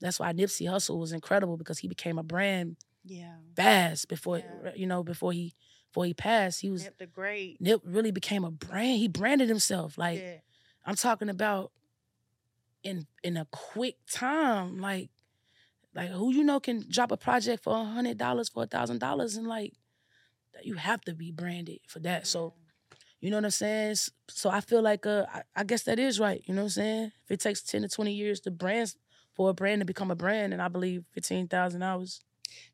That's why Nipsey Hussle was incredible because he became a brand Yeah. fast before Yeah. you know before he before he passed. He was Nip the great. Nip really became a brand. He branded himself. Like yeah. I'm talking about in in a quick time. Like like who you know can drop a project for a hundred dollars for a thousand dollars and like you have to be branded for that. So you know what I'm saying? So I feel like uh I, I guess that is right. You know what I'm saying? If it takes ten to twenty years to brand for a brand to become a brand, and I believe fifteen thousand hours.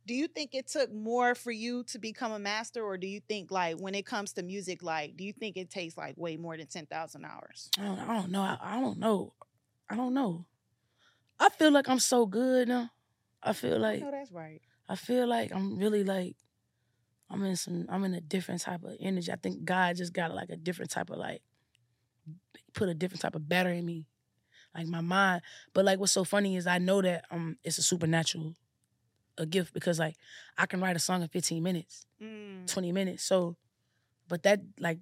Do you think it took more for you to become a master or do you think like when it comes to music like do you think it takes like way more than 10,000 hours I don't, I don't know. I, I don't know. I don't know. I feel like I'm so good now. I feel like no that's right I feel like I'm really like I'm in some I'm in a different type of energy. I think God just got like a different type of like put a different type of battery in me. Like my mind. But like what's so funny is I know that um it's a supernatural a gift because like I can write a song in 15 minutes, Mm. 20 minutes. So but that like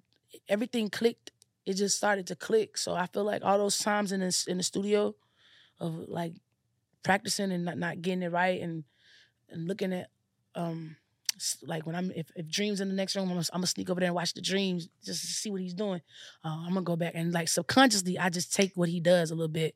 everything clicked. It just started to click. So I feel like all those times in the in the studio of like practicing and not, not getting it right and and looking at um like when I'm if, if dreams in the next room I'm gonna, I'm gonna sneak over there and watch the dreams just to see what he's doing. Uh, I'm gonna go back and like subconsciously I just take what he does a little bit.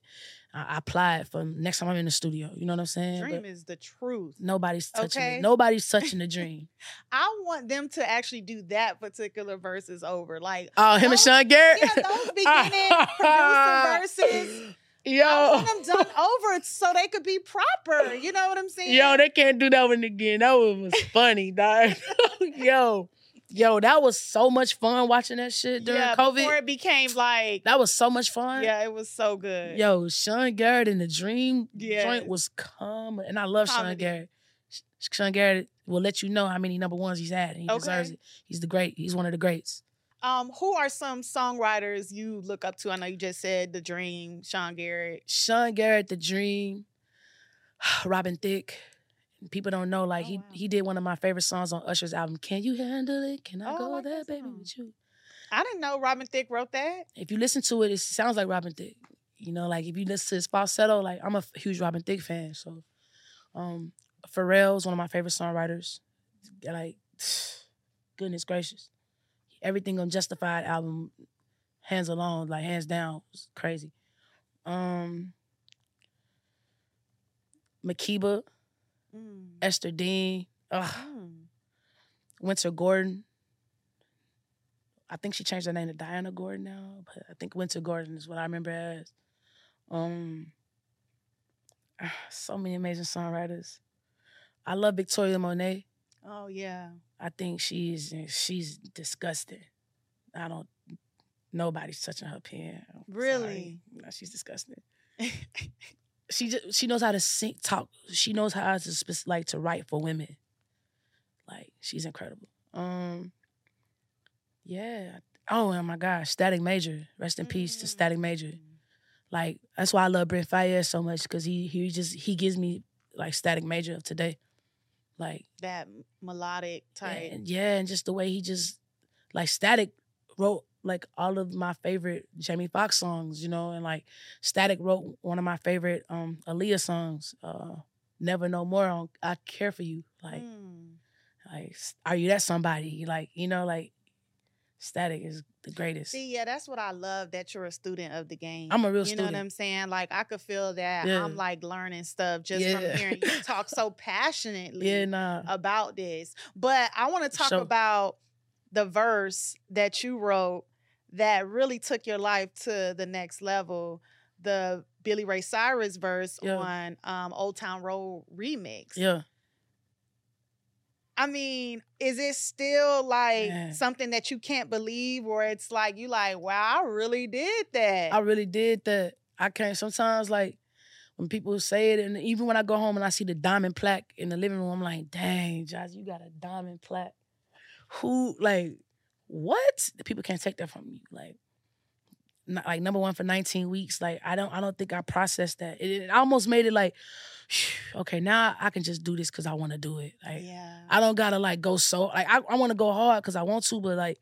I, I apply it for next time I'm in the studio. You know what I'm saying? dream But is the truth nobody's touching Okay. it. Nobody's touching the dream. I want them to actually do that particular verses over. Like, Oh, him and those- Sean Garrett. yeah, those beginning producer verses. I Yo. want them done over so they could be proper. You know what I'm saying? Yo, they can't do that one again. That one was funny, dog. yo, yo, that was so much fun watching that shit during yeah, COVID. before it became like, that was so much fun. yeah, it was so good. Yo, Sean Garrett in the Dream Yes. joint was coming, and I love Sean Comedy. Garrett. Sean Garrett will let you know how many number ones he's had, and he deserves it. He's the great. He's one of the greats. Um, who are some songwriters you look up to? I know you just said The Dream, Sean Garrett. Sean Garrett, The Dream, Robin Thicke. People don't know, like Oh, he wow. he did one of my favorite songs on Usher's album. Can you handle it? Can I Oh, I go like there, baby, with you? I didn't know Robin Thicke wrote that. If you listen to it, it sounds like Robin Thicke. You know, like if you listen to his falsetto, like I'm a huge Robin Thicke fan. So, um, Pharrell's one of my favorite songwriters. Like, goodness gracious, everything on Justified album, hands alone, like hands down, was crazy. Um, Makeba, Mm. Esther Dean, ugh, Mm. Wynter Gordon. I think she changed her name to Diana Gordon now, but I think Wynter Gordon is what I remember as. Um, so many amazing songwriters. I love Victoria Monet. Oh yeah. I think she's she's disgusting. I don't. Nobody's touching her pen. I'm. Really? No, she's disgusting. She just she knows how to sing, talk. She knows how to like to write for women. Like she's incredible. Um, yeah, oh my gosh, Static Major. Rest in peace to Static Major. Mm. Like that's why I love Brent Faiyaz so much because he he just he gives me like Static Major of today. Like That melodic type. and, yeah, and just the way he just like Static wrote like all of my favorite Jamie Foxx songs, you know, and like Static wrote one of my favorite um Aaliyah songs, uh Never No More on I Care For You. Like Mm. like are you that somebody? Like, you know, like Static is the greatest. See, yeah, that's what I love that you're a student of the game. I'm a real you know what I'm saying? Like I could feel that Yeah. I'm like learning stuff just from Yeah. hearing you talk so passionately yeah, nah. about this. But I want to talk about the verse that you wrote that really took your life to the next level. The Billy Ray Cyrus verse Yeah. on um, Old Town Road remix. yeah. I mean, is it still like Man. something that you can't believe, or it's like you like, wow, I really did that? I really did that. I can't sometimes like when people say it, and even when I go home and I see the diamond plaque in the living room, I'm like, dang, Josh, you got a diamond plaque. Who like what? The people can't take that from you. Like, like number one for 19 weeks. Like, I don't I don't think I processed that. It, it almost made it like, okay, now I can just do this because I want to do it. Like, yeah. I don't gotta like go so like I, I want to go hard because I want to, but like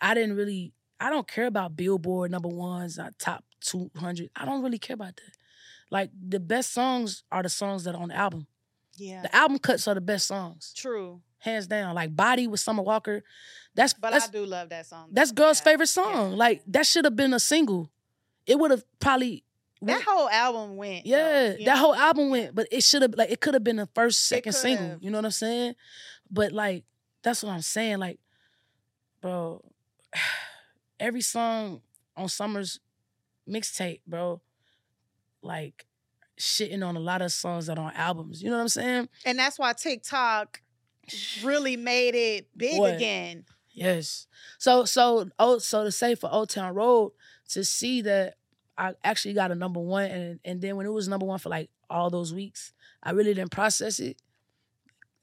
I didn't really I don't care about Billboard number ones, uh, top two hundred. I don't really care about that. Like the best songs are the songs that are on the album. yeah. The album cuts are the best songs, True. Hands down. Like Body with Summer Walker, that's But that's I do love that song. that's girl's Yeah. favorite song. Like that should have been a single. It would have probably That went- whole album went. yeah, you that know? whole album went, but it should have like it could have been the first, second single. You know what I'm saying? But like that's what I'm saying. Like, bro, every song on Summer's mixtape, bro, like shitting on a lot of songs that are on albums. You know what I'm saying? And that's why TikTok really made it big What? again. Yes. So so oh so to say for Old Town Road to see that I actually got a number one and and then when it was number one for like all those weeks, I really didn't process it.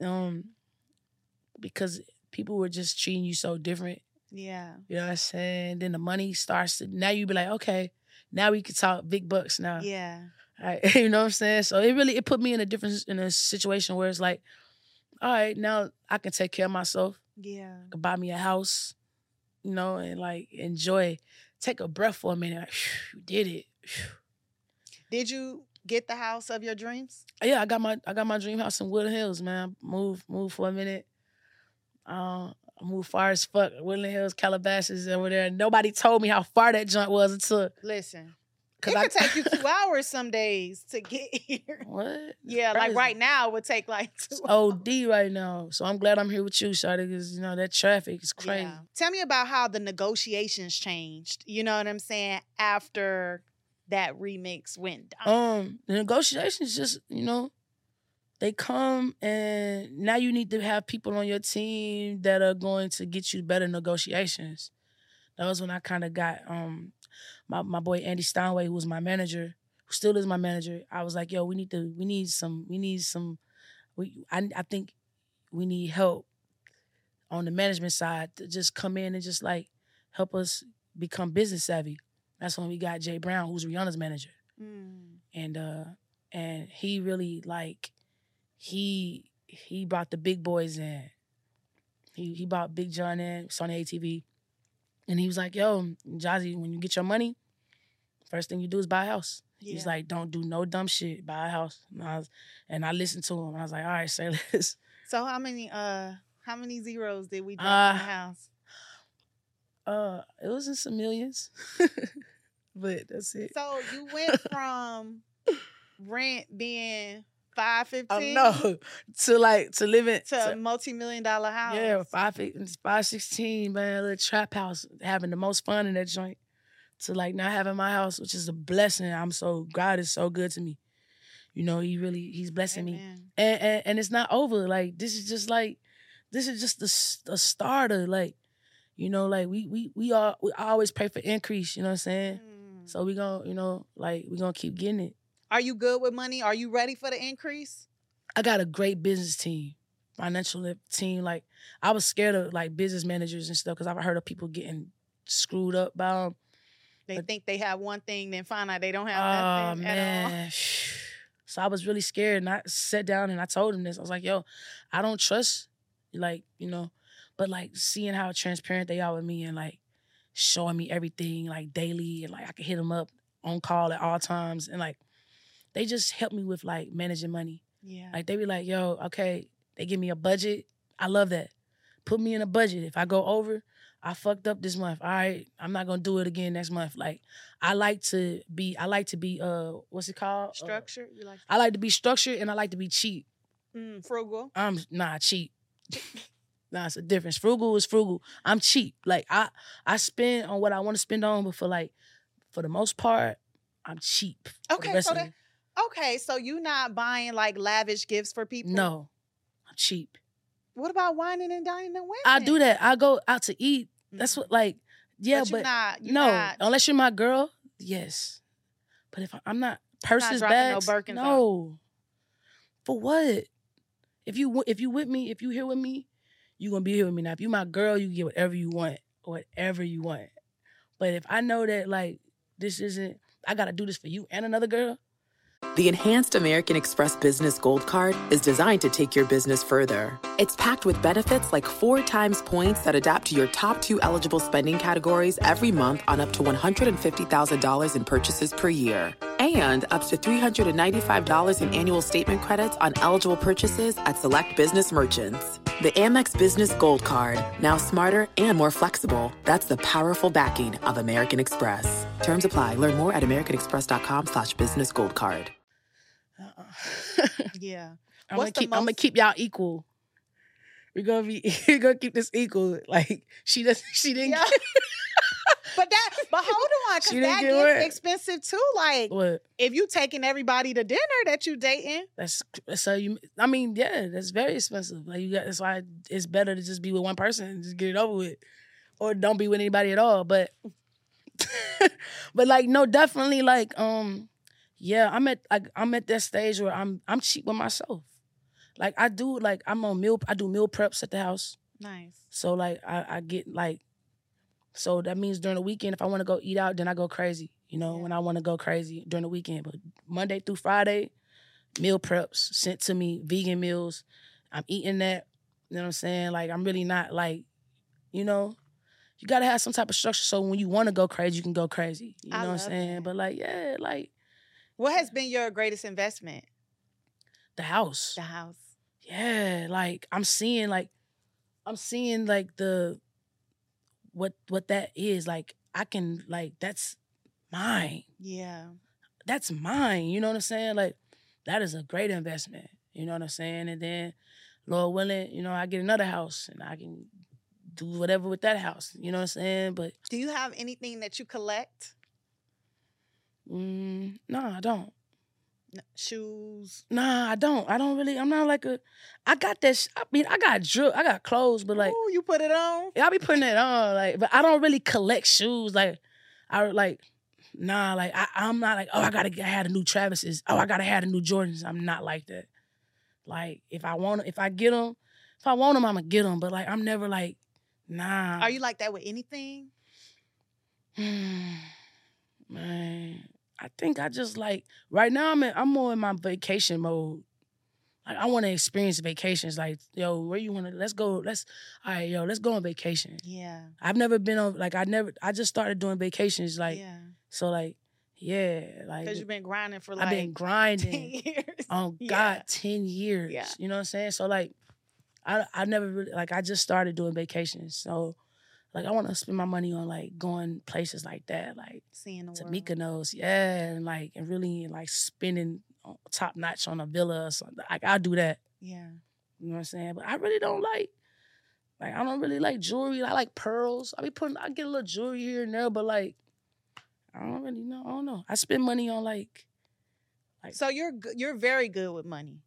Um because people were just treating you so different. Yeah. You know what I'm saying? Then the money starts to now you be like, okay, now we can talk big bucks now. Yeah. Right? you know what I'm saying? So it really it put me in a different in a situation where it's like, all right, now I can take care of myself Yeah. could buy me a house, you know, and like enjoy, take a breath for a minute. Like, you did it. Did you get the house of your dreams? Yeah, I got my I got my dream house in Woodland Hills, man. Move, move for a minute. Uh, I moved far as fuck. Woodland Hills, Calabasas, over there. Nobody told me how far that joint was until Listen. It I could take you two hours some days to get here. what? Yeah, like right now it would take like two It's OD right now. So I'm glad I'm here with you, Shawty, because you know that traffic is crazy. Yeah. Tell me about how the negotiations changed. You know what I'm saying? After that remix went down. Um, the negotiations just, you know, they come and now you need to have people on your team that are going to get you better negotiations. That was when I kind of got um my, my boy Andy Steinway, who was my manager, who still is my manager. I was like, yo, we need to we need some we need some we I I think we need help on the management side to just come in and just like help us become business savvy. That's when we got Jay Brown, who's Rihanna's manager Mm. and uh and he really like he he brought the big boys in. He he brought Big John in, on ATV. And he was like, yo, Jozzy, when you get your money, first thing you do is buy a house. He's like, don't do no dumb shit, buy a house. And I, was, and I listened to him. I was like, all right, say this. So how many uh how many zeros did we drop Uh, in the house? Uh, it was in some millions. but that's it. So you went from rent being five I fifteen know. To like to live in to a multi million dollar house. Yeah, five fi- five sixteen, man, a little trap house, having the most fun in that joint. To like not having my house, which is a blessing. I'm so God is so good to me. You know, he really he's blessing me, and, and and it's not over. Like this is just like this is just the the starter. Like you know, like we we we all we always pray for increase. You know what I'm saying? Mm. So we gonna you know like we gonna keep getting it. Are you good with money? Are you ready for the increase? I got a great business team, financial team. Like I was scared of like business managers and stuff because I've heard of people getting screwed up by them. They But- think they have one thing, then find out they don't Oh have all. man. So I was really scared and I sat down and I told him this. I was like, yo, I don't trust, like, you know, but like seeing how transparent they are with me and like showing me everything like daily and like I could hit them up on call at all times and like they just help me with like managing money. Yeah. Like they be like, yo, okay, they give me a budget. I love that. Put me in a budget. If I go over, I fucked up this month. All right, I'm not gonna do it again next month. Like I like to be, I like to be, uh, what's it called? Uh, Structure. You like I like to be structured and I like to be cheap. mm, frugal. I'm not cheap. nah, it's a difference. Frugal is frugal. I'm cheap. Like I, I spend on what I want to spend on, but for like, for the most part, I'm cheap. Okay, so that okay, so you not buying like lavish gifts for people? no, I'm cheap. What about whining and dining and women? I do that. I go out to eat. That's mm-hmm. what like yeah, but, but, you're not, no, not- unless you're my girl, yes. But if I, I'm not purses, no bags, Birkins no. For what? If you if you with me, if you here with me, you gonna be here with me. Now, if you my girl, you get whatever you want, whatever you want. But if I know that like this isn't, I gotta do this for you and another girl. The Enhanced American Express Business Gold Card is designed to take your business further. It's packed with benefits like four times points that adapt to your top two eligible spending categories every month on up to $150,000 in purchases per year. And up to $395 in annual statement credits on eligible purchases at select business merchants. The Amex Business Gold Card, now smarter and more flexible. That's the powerful backing of American Express. Terms apply. Learn more at americanexpress.com slash business gold card. Uh-uh. Yeah. I'm What's gonna the keep. I'm gonna most- keep y'all equal. We're gonna be. We're gonna keep this equal. Like she doesn't She didn't. Yeah. But that, but hold on, because that get gets wet. expensive too. Like What? if you taking everybody to dinner that you dating, That's so you. I mean, yeah, that's very expensive. Like you got. That's why it's better to just be with one person and just get it over with, or don't be with anybody at all. But, but like no, definitely like um, yeah, I'm at like I'm at that stage where I'm I'm cheap with myself. Like I do like I'm on meal. I do meal preps at the house. nice. So like I, I get like so that means during the weekend if I want to go eat out, then I go crazy. You know, Yeah. when I want to go crazy during the weekend. But Monday through Friday, meal preps sent to me, vegan meals. I'm eating that. You know what I'm saying? Like I'm really not like, you know, you gotta have some type of structure so when you want to go crazy, you can go crazy. You I know what I'm saying? that. But like, yeah, like What has been your greatest investment? the house. The house. yeah like i'm seeing like i'm seeing like the what what that is like i can like that's mine. Yeah. that's mine you know what i'm saying? Like that is a great investment you know what i'm saying? And then lord willing you know i get another house and i can do whatever with that house you know what i'm saying? But Do you have anything that you collect? mm, no i don't Shoes. Nah, I don't. I don't really. I'm not like a. I got that. Sh- I mean, I got drill. I got clothes, but like, Ooh, you put it on. Yeah, I be putting it on, like, but I don't really collect shoes. Like, I like, nah, like I, I'm not like, oh, I gotta get, I had a new Travis's. Oh, I gotta have a new Jordans. I'm not like that. Like, if I want, if I get them, if I want them, I'm gonna get them. But like, I'm never like, nah. Are you like that with anything? man? I think I just like right now. I'm in, I'm more in my vacation mode. Like I want to experience vacations. Like, yo, where you want to? Let's go. Let's. All right, yo, let's go on vacation. Yeah. I've never been on like I never I just started doing vacations like yeah. so like yeah like Because you've been grinding for like I've been 10 grinding years. Oh, on Yeah. God ten years Yeah. you know what I'm saying so like I I never really like I just started doing vacations so like I want to spend my money on like going places like that like Seeing the to world. Mykonos yeah and like and really like spending top notch on a villa or something like I'll do that Yeah. you know what I'm saying? But I really don't like, like I don't really like jewelry. I like pearls. I be putting, I get a little jewelry here and there, but like, I don't really know. I don't know. I spend money on like, Like- So you're you're very good with money.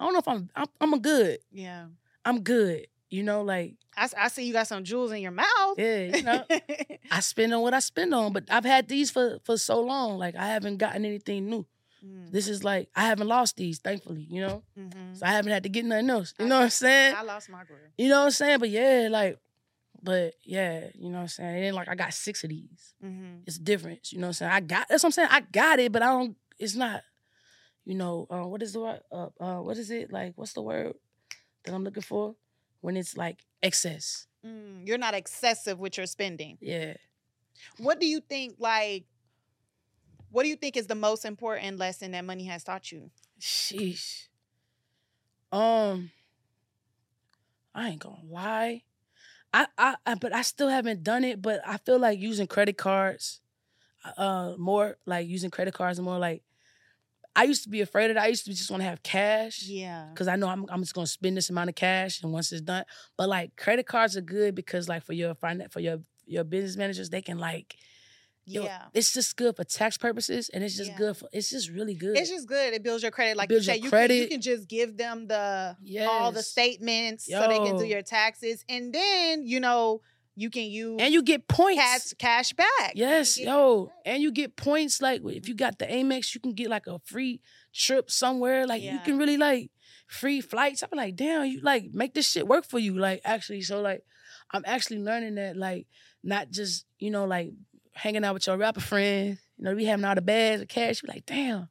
I don't know if I'm, I'm, I'm a good. Yeah. I'm good. You know, like I see you got some jewels in your mouth. yeah, you know. I spend on what I spend on, but I've had these for for so long. Like I haven't gotten anything new. Mm, This is like I haven't lost these, thankfully. You know, mhm. so I haven't had to get nothing else. You know what I'm saying? I lost my grill. You know what I'm saying? But yeah, like But yeah, you know what I'm saying? And then like I got six of these. Mm-hmm. It's different. You know what I'm saying? I got that's what I'm saying. I got it, but I don't it's not, you know, uh, what is the? Uh, uh, what is it? Like, what's the word that I'm looking for? When it's like excess. Mm, you're not excessive with your spending. Yeah. What do you think? Like, what do you think is the most important lesson that money has taught you? Sheesh. Um, I ain't gonna lie. I, I, I, but I still haven't done it. But I feel like using credit cards, uh, more like using credit cards more like. I used to be afraid of that. I used to just want to have cash Yeah. because I know I'm, I'm just gonna spend this amount of cash, and once it's done. But like credit cards are good because like for your finance, for your your business managers, they can like, yo, Yeah. it's just good for tax purposes, and it's just Yeah. good for. It's just really good. It's just good. It builds your credit. Like you say, you can, you can just give them the all the Yes. statements so they can do your taxes, and then you know you can use and you get points. cash cash back. Yes, yo, back. and you get points. Like if you got the Amex, you can get like a free trip somewhere. Like you can really like free flights. I'm like, damn, you like make this shit work for you. Like actually, so like I'm actually learning that like not just you know like hanging out with your rapper friends. You know, we having all the bags of cash. You like, damn,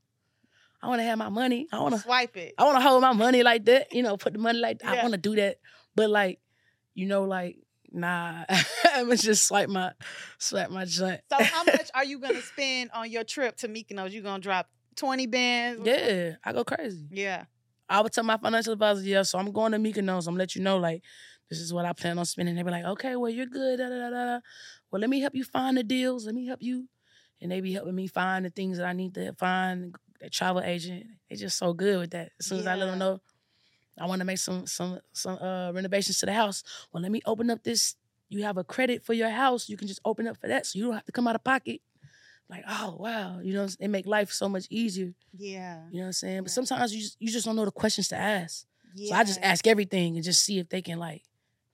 I want to have my money. I want to. swipe it. I want to hold my money like that. You know, put the money like I Yeah. want to do that. But like, you know, like nah, I'm gonna just swipe my swipe my joint. So how much are you gonna spend on your trip to Mykonos? You gonna drop twenty bands? Yeah, I go crazy. Yeah. I would tell my financial advisor, yeah, so I'm going to Mykonos. I'm gonna let you know, like, this is what I plan on spending. They be like, okay, well, you're good. Da, da, da, da. Well, let me help you find the deals. Let me help you. And they be helping me find the things that I need to find. The travel agent, they just so good with that. As soon as I let them know, I want to make some some some uh, renovations to the house. Well, let me open up this. You have a credit for your house. You can just open up for that, so you don't have to come out of pocket. Like, oh wow, you know, it make life so much easier. Yeah. You know what I'm saying? But sometimes you just you just don't know the questions to ask. Yeah. So I just ask everything and just see if they can like,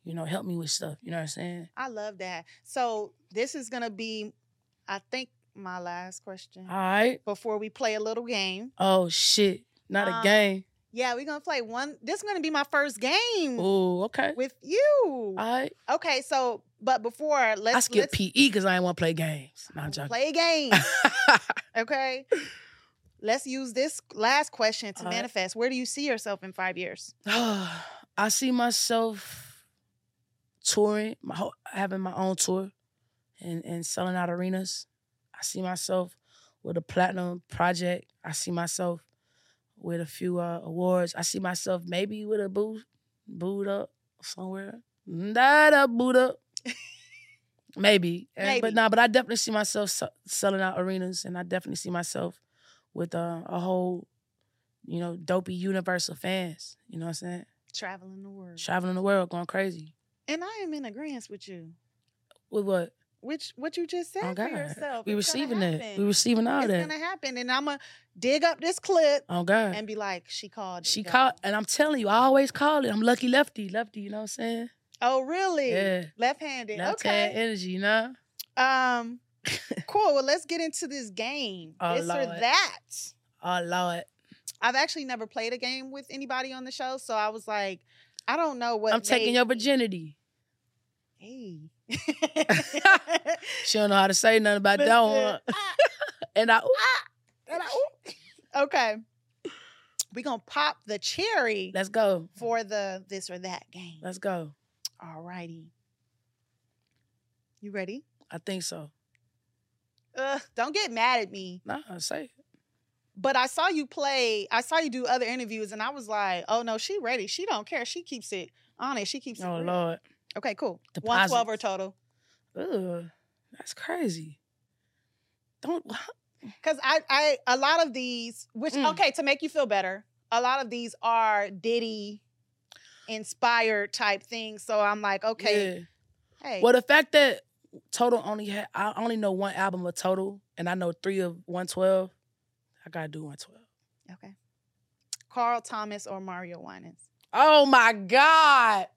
you know, help me with stuff. You know what I'm saying? I love that. So this is gonna be, I think, my last question All right. before we play a little game. Oh shit. Not a Um, game. Yeah, we're gonna play one. This is gonna be my first game Oh, okay. with you. All right. Okay, so but before let's I skip PE because I ain't want to play games. No, I'm joking. play a game. okay. Let's use this last question to All right. manifest. Where do you see yourself in five years? I see myself touring, my whole, having my own tour, and and selling out arenas. I see myself with a platinum project. I see myself with a few uh, awards. I see myself maybe with a boo, boot up somewhere. That a boot up. maybe. Maybe. but nah, but I definitely see myself se- selling out arenas, and I definitely see myself with uh, a whole, you know, dopey universe of fans. You know what I'm saying? Traveling the world. traveling the world, going crazy. And I am in agreement with you. With what? Which what you just said Oh for God, yourself. we It's receiving that. We receiving all it's that. gonna happen, and I'm gonna dig up this clip Oh God, and be like, "She called." she y'all." called, and I'm telling you, I always call it. I'm lucky lefty, lefty. You know what I'm saying? Oh, really? Yeah. Left-handed. Left hand okay. energy. You know? Um. cool. Well, let's get into this game. Oh, this or Lord. that. Oh Lord, I've actually never played a game with anybody on the show, so I was like, I don't know what. I'm taking your virginity. Hey. She don't know how to say nothing about that one. Ah. And I, ah. and I- okay. We gonna pop the cherry let's go, for the this or that game. let's go. All righty. You ready? I think so. Ugh, don't get mad at me. Nah, I say it. But I saw you play. I saw you do other interviews, and I was like, "Oh no, she ready. She don't care. She keeps it honest. She keeps it." Oh real." Lord, Okay, cool. One twelve or total. Ugh, that's crazy. Don't. Because I, I, a lot of these, which Mm. okay, to make you feel better, a lot of these are Diddy inspired type things. So I'm like, okay, Yeah. hey, Well, the fact that Total only had, I only know one album of Total, and I know three of 112. I gotta do 112. okay, Carl Thomas or Mario Winans. Oh my God.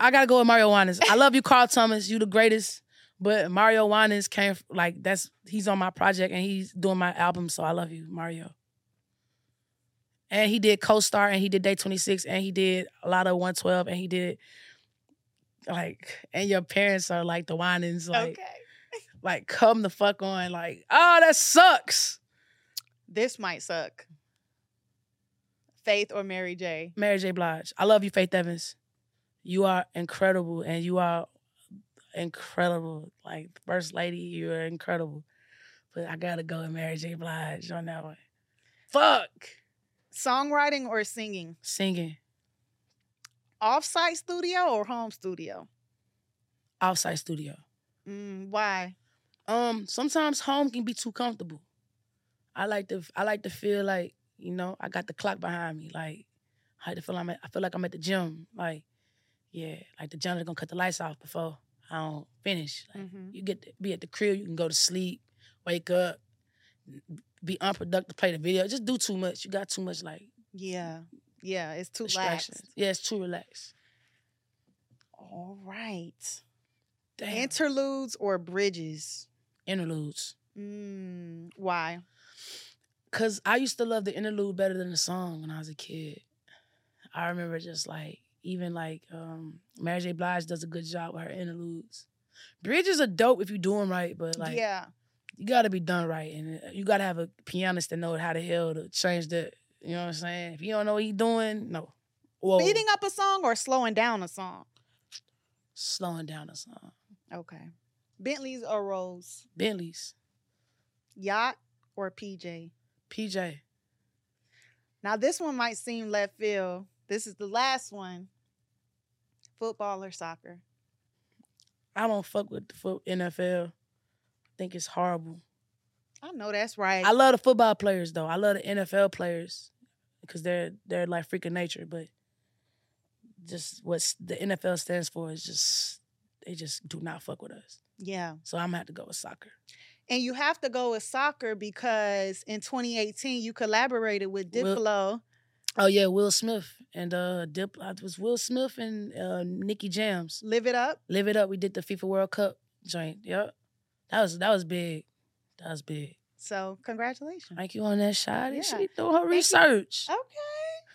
I gotta go with Mario Winans. I love you, Carl Thomas. You the greatest. But Mario Winans came like that's he's on my project and he's doing my album, so I love you, Mario. And he did co-star and he did Day 26 and he did a lot of 112 and he did like, and your parents are like the Winans, like, okay. like come the fuck on, like, oh, that sucks. This might suck. Faith or Mary J. Mary J. Blige. I love you, Faith Evans. You are incredible, and you are incredible. Like first lady, you are incredible. But I gotta go with Mary J. Blige on that one. Fuck Songwriting or singing? singing Off-site studio or home studio? outside studio. Mm, why? Um, sometimes home can be too comfortable. I like to I like to feel like you know I got the clock behind me. Like I like to feel I'm at, I feel like I'm at the gym. Like yeah, like the janitor gonna cut the lights off before I don't finish. Like Mhm. you get to be at the crib, you can go to sleep, wake up, be unproductive, play the video. Just do too much. You got too much like Yeah. Yeah, it's too lax. Yeah, it's too relaxed. All right. Damn. Interludes or bridges? Interludes. Mm, why? Cause I used to love the interlude better than the song when I was a kid. I remember just like even like um Mary J. Blige does a good job with her interludes. Bridges are dope if you do them right, but like yeah. you got to be done right, and uh, you got to have a pianist that know how the hell to change the. You know what I'm saying? If you don't know what he doing, no. Whoa, Speeding up a song or slowing down a song? slowing down a song. Okay. Bentleys or Rolls? Bentleys, Yacht or PJ? PJ. Now, this one might seem left field. This is the last one. Football or soccer? I don't fuck with the foot NFL. I think it's horrible. I know that's right. I love the football players though. I love the NFL players because they're they're like freaking nature. But just what the NFL stands for is just they just do not fuck with us. yeah. So I'm gonna have to go with soccer. And you have to go with soccer because in 2018 you collaborated with Will- Diplo. Oh yeah, Will Smith and uh Dip. It was Will Smith and uh Nicky Jams. Live it up. Live it up. We did the FIFA World Cup joint. Yep, that was that was big. That was big. So congratulations. Thank you on that shot. Yeah. She doing her research. Okay.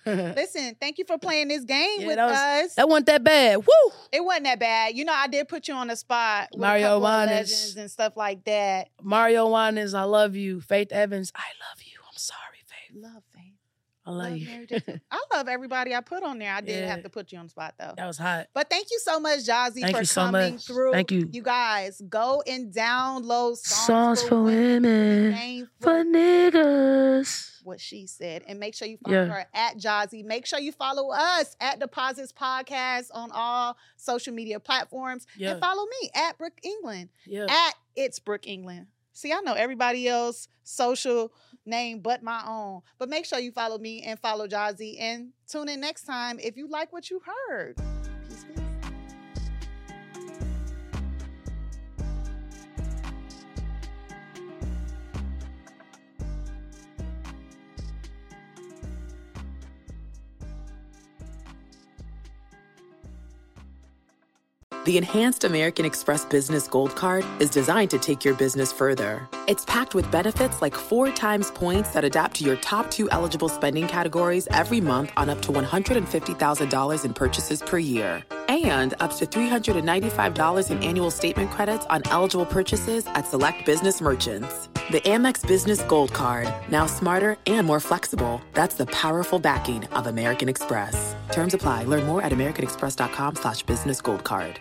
Listen, thank you for playing this game Yeah, with that was- us. That wasn't that bad. Woo! it wasn't that bad. You know, I did put you on the spot with Mario a couple of Winans. legends and stuff like that. Mario Winans, I love you. Faith Evans, I love you. I'm sorry, Faith. Love Faith. I love, Love you. I love everybody I put on there. I did Yeah. have to put you on the spot though. that was hot. But thank you so much, Jozzy, Thank for you so coming much. through. Thank you. You guys, go and download songs, Songs for women, Name for niggas. what she said. And make sure you follow Yeah. her at Jozzy. Make sure you follow us at Deposits Podcast on all social media platforms. Yeah, And follow me at Brooke England. yeah. At It's Brooke England. See, I know everybody else social name but my own. But make sure you follow me and follow Jozzy. And tune in next time if you like what you heard. The Enhanced American Express Business Gold Card is designed to take your business further. It's packed with benefits like four times points that adapt to your top two eligible spending categories every month on up to $150,000 in purchases per year. And up to $395 in annual statement credits on eligible purchases at select business merchants. The Amex Business Gold Card, now smarter and more flexible. That's the powerful backing of American Express. Terms apply. Learn more at americanexpress.com slash business gold card.